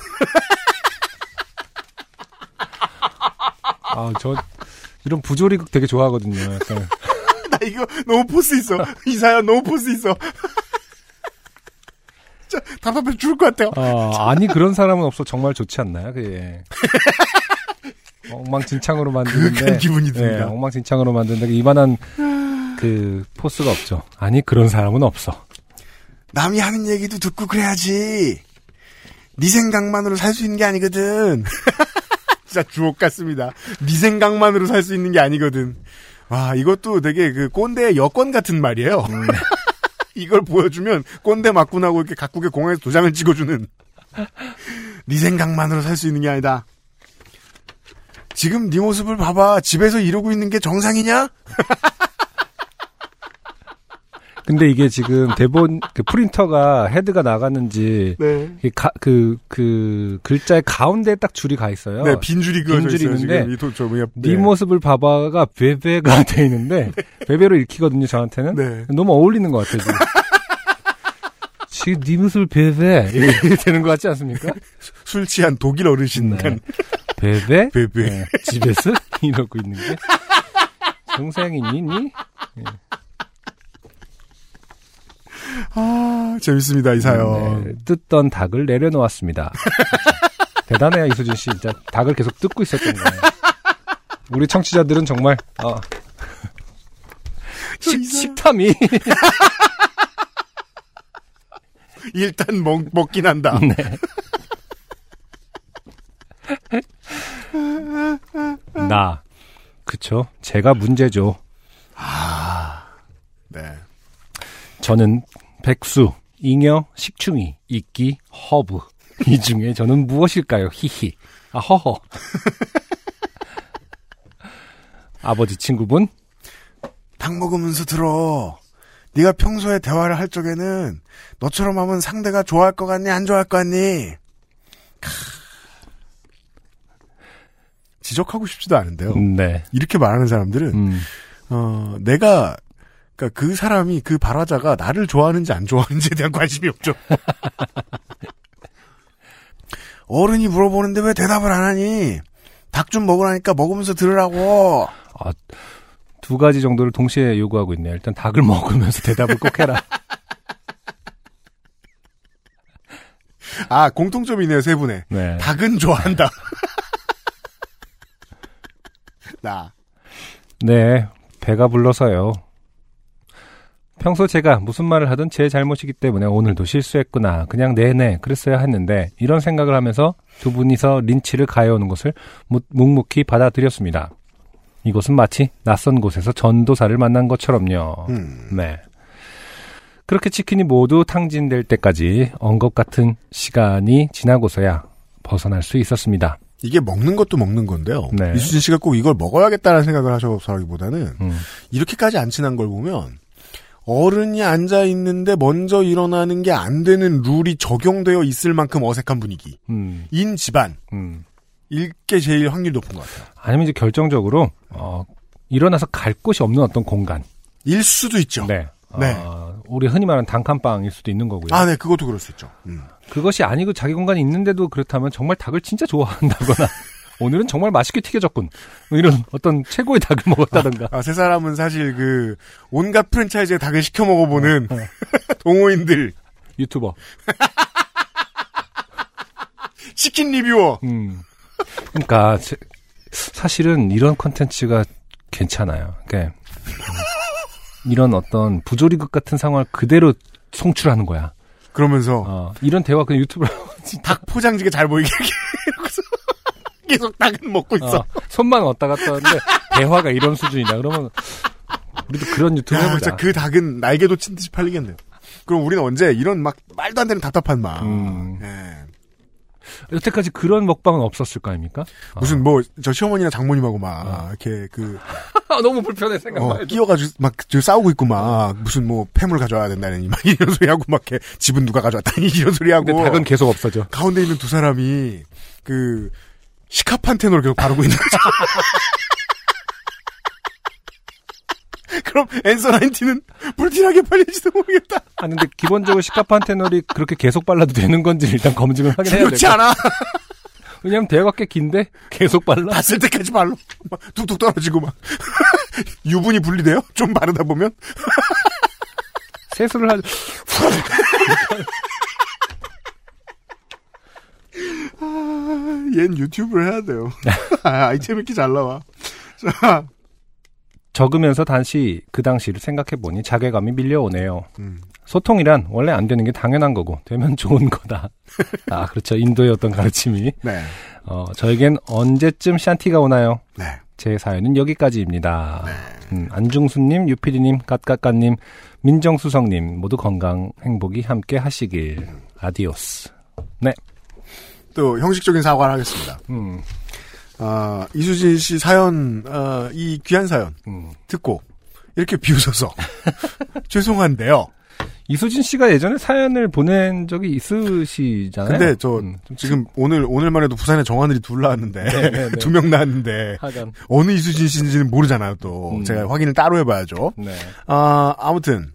아, 저 이런 부조리극 되게 좋아하거든요. 약간. 나 이거 너무 포스 있어. 이 사연 너무 포스 있어. 진짜 답답해 죽을 것 같아요. 아, 아니 그런 사람은 없어 정말 좋지 않나요? 그게. 엉망진창으로 만드는데 기분이 듭니다. 네, 엉망진창으로 만드는데 이만한 그 포스가 없죠. 아니 그런 사람은 없어. 남이 하는 얘기도 듣고 그래야지. 네 생각만으로 살 수 있는 게 아니거든. <laughs> 진짜 주옥 같습니다. 네 생각만으로 살 수 있는 게 아니거든. 와, 이것도 되게 그 꼰대의 여권 같은 말이에요. 이걸 보여주면 꼰대 맞군하고 이렇게 각국의 공항에서 도장을 찍어주는. <laughs> 네 생각만으로 살 수 있는 게 아니다. 지금 네 모습을 봐봐. 집에서 이러고 있는 게 정상이냐? <laughs> 근데 이게 지금 대본 그 프린터가 헤드가 나갔는지 네. 가- 그, 그 글자의 가운데에 딱 줄이 가 있어요. 네, 빈 줄이 그어져 빈 줄이 있어요. 있는데 도, 저 뭐야, 네 모습을 봐봐가 베베가 <laughs> 돼 있는데 베베로 읽히거든요 저한테는 네. 너무 어울리는 것 같아요 지금. <laughs> 지금 네 모습을 베베 이렇게 되는 것 같지 않습니까? <laughs> 술 취한 독일 어르신 네. 간 베베 베베. 네, 집에서 이러고 있는 게 동생이 니? 아, 재밌습니다, 이 사연. 네, 뜯던 닭을 내려놓았습니다. <laughs> 대단해요 이수진 씨 진짜 닭을 계속 뜯고 있었던 거예요. 우리 청취자들은 정말 어, 식, 식탐이 <laughs> 일단 먹, 먹긴 한다. <laughs> 네. 나 그쵸 제가 문제죠. 네. 저는 백수, 잉여, 식충이, 이끼, 허브 이 중에 저는 무엇일까요? 히히. 아 허허. <laughs> 아버지 친구분 닭 먹으면서 들어. 네가 평소에 대화를 할 적에는 너처럼 하면 상대가 좋아할 것 같니? 안 좋아할 것 같니? 캬. 지적하고 싶지도 않은데요. 네. 이렇게 말하는 사람들은 음. 어, 내가 그러니까 그 사람이 그 발화자가 나를 좋아하는지 안 좋아하는지에 대한 관심이 없죠. <laughs> 어른이 물어보는데 왜 대답을 안 하니? 닭 좀 먹으라니까 먹으면서 들으라고. 아, 두 가지 정도를 동시에 요구하고 있네요. 일단 닭을 <laughs> 먹으면서 대답을 꼭 해라. <laughs> 아 공통점이 네요 세 분의. 네. 닭은 좋아한다. 나. 네, 배가 불러서요. 평소 제가 무슨 말을 하든 제 잘못이기 때문에 오늘도 실수했구나. 그냥 네네 그랬어야 했는데 이런 생각을 하면서 두 분이서 린치를 가해오는 것을 묵- 묵묵히 받아들였습니다. 이곳은 마치 낯선 곳에서 전도사를 만난 것처럼요. 음. 네. 그렇게 치킨이 모두 탕진될 때까지 언급 같은 시간이 지나고서야 벗어날 수 있었습니다. 이게 먹는 것도 먹는 건데요. 네. 이수진 씨가 꼭 이걸 먹어야겠다는 생각을 하셔서라기보다는 음. 이렇게까지 안 친한 걸 보면 어른이 앉아 있는데 먼저 일어나는 게 안 되는 룰이 적용되어 있을 만큼 어색한 분위기. 음, 인 집안. 음. 일게 제일 확률 높은 것 같아요. 아니면 이제 결정적으로 어, 일어나서 갈 곳이 없는 어떤 공간. 일 수도 있죠. 네. 네. 어, 우리 흔히 말하는 단칸방일 수도 있는 거고요. 아, 네, 그것도 그럴 수 있죠. 음. 그것이 아니고 자기 공간이 있는데도 그렇다면 정말 닭을 진짜 좋아한다거나 <laughs> 오늘은 정말 맛있게 튀겨졌군. 뭐 이런 어떤 최고의 닭을 먹었다던가. 아, 세 사람은 사실 그 온갖 프랜차이즈의 닭을 시켜 먹어보는 어. <laughs> 동호인들, 유튜버. <laughs> 치킨 리뷰어. 음. 그러니까 제- 사실은 이런 컨텐츠가 괜찮아요. 그러니까 이런 어떤 부조리극 같은 상황을 그대로 송출하는 거야. 그러면서 어, 이런 대화 그냥 유튜브로 닭 포장지게 잘 보이게 <laughs> 이러고서 <laughs> 계속 닭은 먹고 있어. 어, 손만 왔다 갔다 하는데 대화가 이런 수준이다. 그러면 우리도 그런 유튜브 야, 해보자. 그 닭은 날개도 친 듯이 팔리겠네. 그럼 우리는 언제 이런 막 말도 안 되는 답답한 마음. 음. 예. 여태까지 그런 먹방은 없었을 거 아닙니까? 무슨 뭐저 시어머니나 장모님하고 막 이렇게 그 아, <laughs> 너무 불편해 생각만 어. 끼어가지고 막저 싸우고 있고 막 무슨 뭐 폐물 가져와야 된다니 막 이런 소리 하고 막 이렇게 집은 누가 가져왔다니 <laughs> 이런 소리 하고 근데 닭은 계속 없어져. 가운데 있는 두 사람이 그 시카판테놀을 계속 바르고 있는 거죠. <laughs> 그럼 앤서 나인티는 불티나게 팔릴지도 모르겠다. 아 근데 기본적으로 시카판테놀이 그렇게 계속 발라도 되는 건지 일단 검증을 확인해야 돼. 그렇지 않아? 왜냐면 대화가 꽤 긴데 계속 발라. 다 쓸 때까지 발로 막 툭툭 떨어지고 막 <laughs> 유분이 분리돼요? 좀 바르다 보면 세수를 하. <laughs> 아, 얜 유튜브를 해야 돼요. <laughs> 아, 이렇게 잘 나와. 자, 적으면서 다시 그 당시를 생각해 보니 자괴감이 밀려오네요. 음. 소통이란 원래 안 되는 게 당연한 거고 되면 <laughs> 좋은 거다. 아 그렇죠 인도의 어떤 가르침이. 네. 어 저에겐 언제쯤 샨티가 오나요? 네. 제 사연은 여기까지입니다. 음, 안중수님, 유피디님, 갓갓갓님, 민정수성님 모두 건강 행복이 함께 하시길. 아디오스. 네. 또 형식적인 사과를 하겠습니다. 음, 아, 이수진 씨 사연, 아, 이 귀한 사연 음. 듣고 이렇게 비웃어서 <laughs> 죄송한데요. 이수진 씨가 예전에 사연을 보낸 적이 있으시잖아요. 근데 저 음, 좀 지금 오늘 오늘만 해도 부산에 정하늘이 둘 나왔는데 네, 네, 네. <laughs> 두명 나왔는데 하간. 어느 이수진 씨인지는 모르잖아요. 또 음. 제가 확인을 따로 해봐야죠. 네. 아 아무튼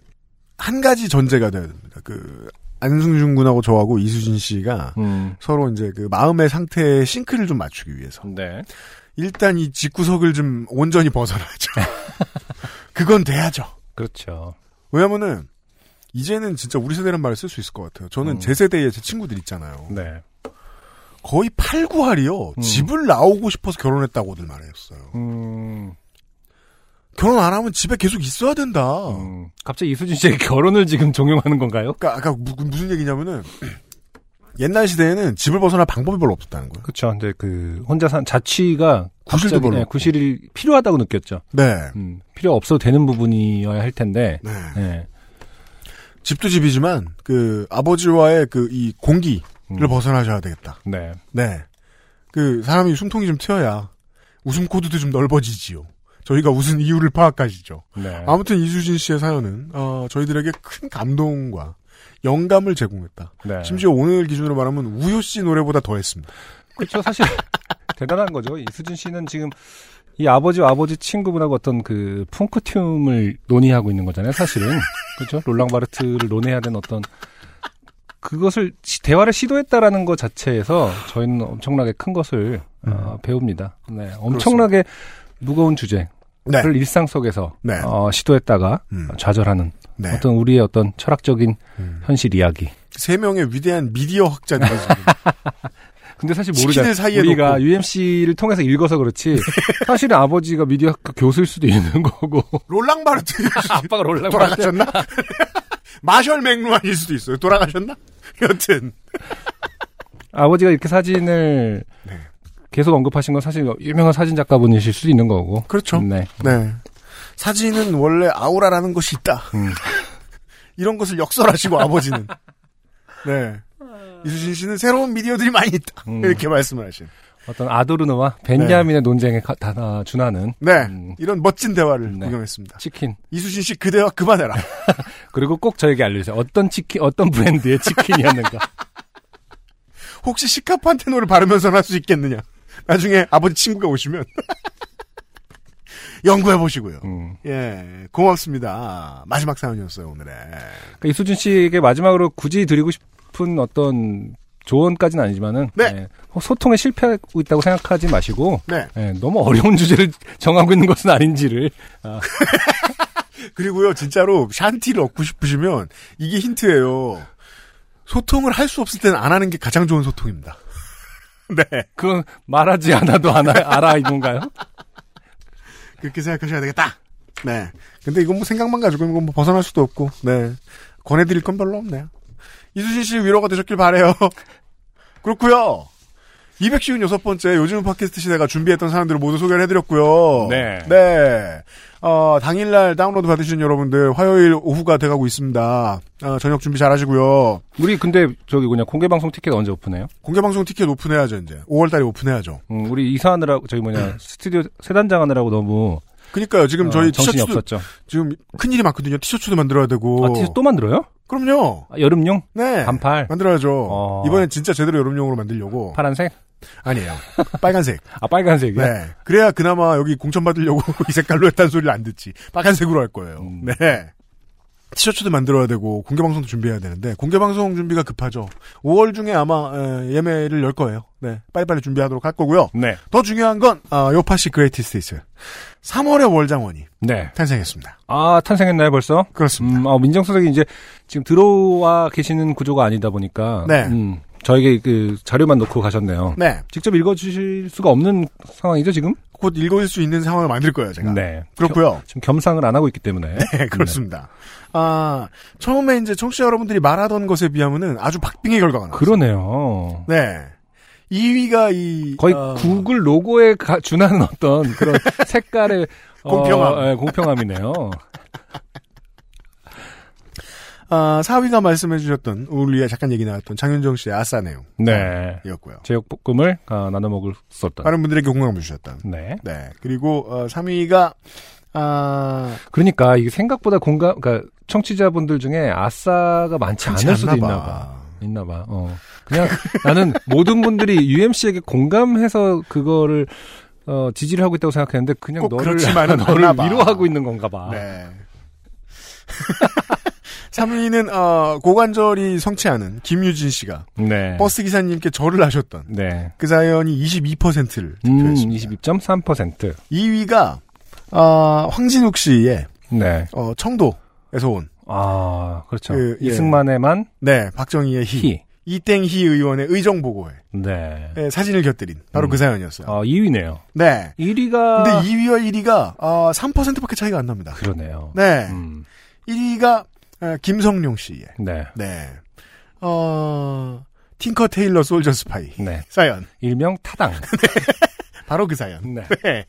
한 가지 전제가 됩니다. 그 안승준 군하고 저하고 이수진 씨가 음. 서로 이제 그 마음의 상태에 싱크를 좀 맞추기 위해서 네. 일단 이 집구석을 좀 온전히 벗어나죠. <laughs> 그건 돼야죠. 그렇죠. 왜냐면은 이제는 진짜 우리 세대란 말을 쓸 수 있을 것 같아요. 저는 음. 제 세대의 제 친구들 있잖아요. 네. 거의 8, 9할이요. 음. 집을 나오고 싶어서 결혼했다고들 말했어요. 음, 결혼 안 하면 집에 계속 있어야 된다. 음. 갑자기 이수진 씨의 결혼을 지금 종용하는 건가요? 그러니까 아까 무, 무슨 얘기냐면은 <clears throat> 옛날 시대에는 집을 벗어날 방법이 별로 없었다는 거예요. 그렇죠. 근데 그 혼자 산 자취가 구실도 별로 네. 구실이 필요하다고 느꼈죠. 네. 음, 필요 없어도 되는 부분이어야 할 텐데. 네. 네. 집도 집이지만 그 아버지와의 그 이 공기를 음. 벗어나셔야 되겠다. 네. 네. 그 사람이 숨통이 좀 트여야 웃음 코드도 좀 넓어지지요. 저희가 웃은 이유를 파악하시죠. 네. 아무튼 이수진 씨의 사연은 어, 저희들에게 큰 감동과 영감을 제공했다. 네. 심지어 오늘 기준으로 말하면 우효 씨 노래보다 더했습니다. 그렇죠. 사실 <laughs> 대단한 거죠. 이수진 씨는 지금 이 아버지와 아버지 친구분하고 어떤 그 펑크 튠을 논의하고 있는 거잖아요. 사실은 그렇죠. 롤랑 바르트를 논해야 되는 어떤 그것을 시- 대화를 시도했다라는 것 자체에서 저희는 엄청나게 큰 것을 어, 배웁니다. 네, 엄청나게 무거운 주제를 네. 일상 속에서 네. 어, 시도했다가 음. 좌절하는 네. 어떤 우리의 어떤 철학적인 음. 현실 이야기. 세 명의 위대한 미디어 학자들이 지금 <laughs> 근데 사실 모르잖아요. 사이에 우리가 놓고. UMC를 통해서 읽어서 그렇지. 사실은 아버지가 미디어 학과 교수일 수도 있는 거고. 롤랑 바르트 <laughs> 아빠가 롤랑 돌아가셨나? <laughs> 마셜 맥루안일 수도 있어요. 돌아가셨나? 여튼 아버지가 이렇게 사진을 네. 계속 언급하신 건 사실 유명한 사진 작가분이실 수도 있는 거고. 그렇죠. 네. 네. 사진은 원래 아우라라는 것이 있다. 음. <laughs> 이런 것을 역설하시고 아버지는 네. 이수진 씨는 새로운 미디어들이 많이 있다. 음. 이렇게 말씀을 하신. 어떤 아도르노와 벤야민의 논쟁에 가- 다 아, 준하는 네. 음. 이런 멋진 대화를 네. 구경했습니다. 치킨. 이수진 씨 그 대화 그만해라. <laughs> 그리고 꼭 저에게 알려주세요. 어떤 치킨, 어떤 브랜드의 치킨이었는가. <laughs> 혹시 시카판테놀을 바르면서 할 수 있겠느냐? 나중에 아버지 친구가 오시면 <laughs> 연구해 보시고요. 음. 예, 고맙습니다. 마지막 사연이었어요 오늘의. 그러니까 이수진 씨에게 마지막으로 굳이 드리고 싶은 어떤 조언까지는 아니지만은 네. 예, 소통에 실패하고 있다고 생각하지 마시고 네. 예, 너무 어려운 주제를 정하고 있는 것은 아닌지를 아, <laughs> 그리고요, 진짜로 샨티를 얻고 싶으시면 이게 힌트예요. 소통을 할 수 없을 때는 안 하는 게 가장 좋은 소통입니다. <laughs> 네. 그건 말하지 않아도 알아, 알아 이건가요? 그렇게 생각하셔야 되겠다. 네. 근데 이건 뭐 생각만 가지고 이건 뭐 벗어날 수도 없고, 네. 권해드릴 건 별로 없네요. 이수진 씨 위로가 되셨길 바래요. <laughs> 그렇고요 256번째 요즘 팟캐스트 시대가 준비했던 사람들을 모두 소개를 해드렸고요. 네. 네. 어, 당일날 다운로드 받으신 여러분들 화요일 오후가 돼가고 있습니다. 어, 저녁 준비 잘 하시고요. 우리 근데 저기 그냥 공개 방송 티켓 언제 오픈해요? 공개 방송 티켓 오픈해야죠, 이제. 5월달에 오픈해야죠. 음, 우리 이사하느라고 저기 뭐냐 스튜디오 세단장 하느라고 너무 그니까요, 지금 어, 저희 정신이 티셔츠도, 없었죠. 지금 큰 일이 많거든요. 티셔츠도 만들어야 되고. 아, 티셔츠 또 만들어요? 그럼요. 아, 여름용? 네. 반팔? 만들어야죠. 어. 이번엔 진짜 제대로 여름용으로 만들려고. 파란색? 아니에요. 빨간색. <laughs> 아 빨간색이요? 네. 그래야 그나마 여기 공천 받으려고 <laughs> 이 색깔로 했다는 소리를 안 듣지. 빨간색으로 할 거예요. 음. 네. 티셔츠도 만들어야 되고 공개 방송도 준비해야 되는데 공개 방송 준비가 급하죠. 5월 중에 아마 에, 예매를 열 거예요. 네, 빨리빨리 준비하도록 할 거고요. 네. 더 중요한 건 아, 요파시 greatest 있어요. 3월에 월장원이 네. 탄생했습니다. 아, 탄생했나요, 벌써? 그렇습니다. 음, 아, 민정수석이 이제 지금 들어와 계시는 구조가 아니다 보니까. 네. 음, 저에게 그 자료만 놓고 가셨네요. 네, 직접 읽어주실 수가 없는 상황이죠, 지금? 곧 읽을 수 있는 상황을 만들 거예요, 제가. 네. 그렇고요. 지금 겸상을 안 하고 있기 때문에. <laughs> 네, 그렇습니다. 아, 처음에 이제 청취자 여러분들이 말하던 것에 비하면은 아주 박빙의 결과가 나왔어요. 그러네요. 네. 2위가 이 거의 어, 구글 로고에 가- 준하는 어떤 그런 <laughs> 색깔의 공평함. 어, 예, 공평함이네요. 아, 4위가 말씀해 주셨던 우리의 잠깐 얘기 나왔던 장윤정 씨의 아싸 내용. 네. 이었고요. 제육볶음을 아, 나눠 먹을 수 없다. 많은 분들에게 공감을 주셨던. 네. 네. 그리고 어, 3위가 아, 그러니까 이게 생각보다 공감, 그러니까 청취자분들 중에 아싸가 많지 않을 수도 있나 봐. 봐. 있나 봐. 어. 그냥 나는 모든 분들이 UMC에게 공감해서 그거를 어, 지지를 하고 있다고 생각했는데 그냥 꼭 너를 그렇지만은 너를. 위로하고 있는 건가 봐. 네. <laughs> 3위는 어, 고관절이 성취하는 김유진 씨가 네. 버스 기사님께 절을 하셨던 네. 그 사연이 22%를 음, 득표했습니다. 22.3%. 2위가 어, 황진욱 씨의 네. 어, 청도에서 온 아, 그렇죠. 그, 예. 이승만에만 네, 박정희의 희, 희. 이땡희 의원의 의정 보고에 네. 예, 사진을 곁들인 바로 음. 그 사연이었어요. 아, 2위네요. 네. 1위가 근데 2위와 1위가 어, 3%밖에 차이가 안 납니다. 그러네요. 네. 음. 1위가 어, 김성룡 씨의 네. 네. 어, 틴커 테일러 솔저 스파이 네. 사연. 일명 타당. <laughs> 바로 그 사연. 네. 네.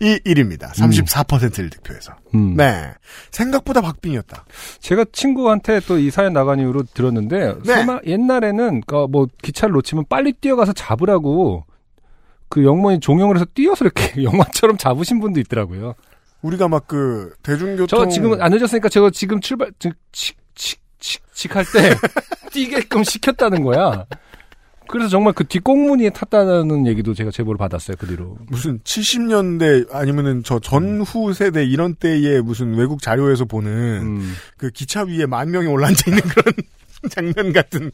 이 1위입니다. 34%를 득표해서. 음. 네. 생각보다 박빙이었다. 제가 친구한테 또 이 사연 나간 이후로 들었는데 네. 설마 옛날에는 그뭐 기차를 놓치면 빨리 뛰어가서 잡으라고 그 영문이 종영을 해서 뛰어서 이렇게 <laughs> 영화처럼 잡으신 분도 있더라고요. 우리가 막 그 대중교통 저 지금 안 늦었으니까 제가 지금 출발 칙칙칙칙 할때 <laughs> 뛰게끔 시켰다는 거야. 그래서 정말 그 뒷공무니에 탔다는 얘기도 제가 제보를 받았어요. 그 뒤로. 무슨 70년대 아니면은 저 전후 세대 이런 때의 무슨 외국 자료에서 보는 음. 그 기차 위에 만 명이 올라앉아 있는 그런 <laughs> 장면 같은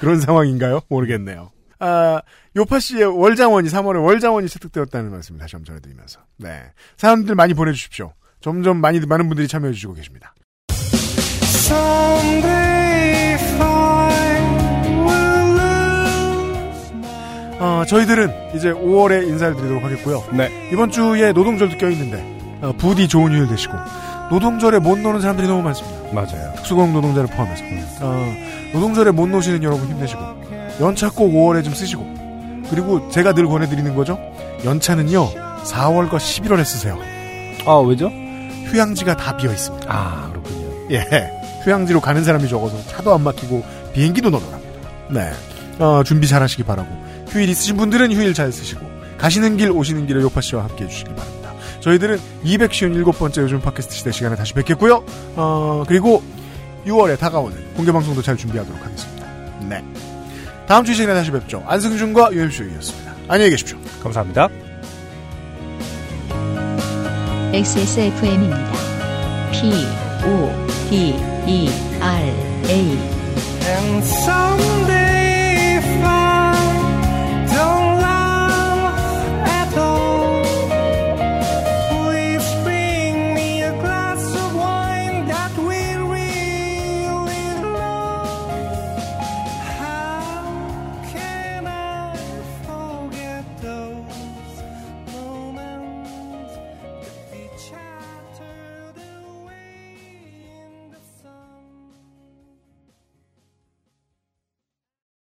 그런 상황인가요? 모르겠네요. 아, 요파 씨의 월장원이 3월에 월장원이 채택되었다는 말씀 다시 한번 전해드리면서 네 사람들 많이 보내주십시오. 점점 많이 많은 분들이 참여해 주시고 계십니다. 어, 저희들은 이제 5월에 인사를 드리도록 하겠고요. 네. 이번 주에 노동절도 껴있는데 어, 부디 좋은 휴일 되시고 노동절에 못 노는 사람들이 너무 많습니다. 맞아요. 특수공 노동자를 포함해서 어, 노동절에 못 노시는 여러분 힘내시고 연차 꼭 5월에 좀 쓰시고 그리고 제가 늘 권해드리는 거죠. 연차는요 4월과 11월에 쓰세요. 아 왜죠? 휴양지가 다 비어 있습니다. 아 그렇군요. 예, 휴양지로 가는 사람이 적어서 차도 안 막히고 비행기도 넘어갑니다. 네, 어, 준비 잘하시기 바라고 휴일 있으신 분들은 휴일 잘 쓰시고 가시는 길 오시는 길에 요파 씨와 함께 해주시기 바랍니다. 저희들은 257번째 요즘 팟캐스트 시대 시간에 다시 뵙겠고요. 어, 그리고 6월에 다가오는 공개 방송도 잘 준비하도록 하겠습니다. 네, 다음 주 이 시간에 다시 뵙죠. 안승준과 유엠쇼이였습니다. 안녕히 계십시오. 감사합니다. XSFM입니다. P, O, D, E, R, A. And someday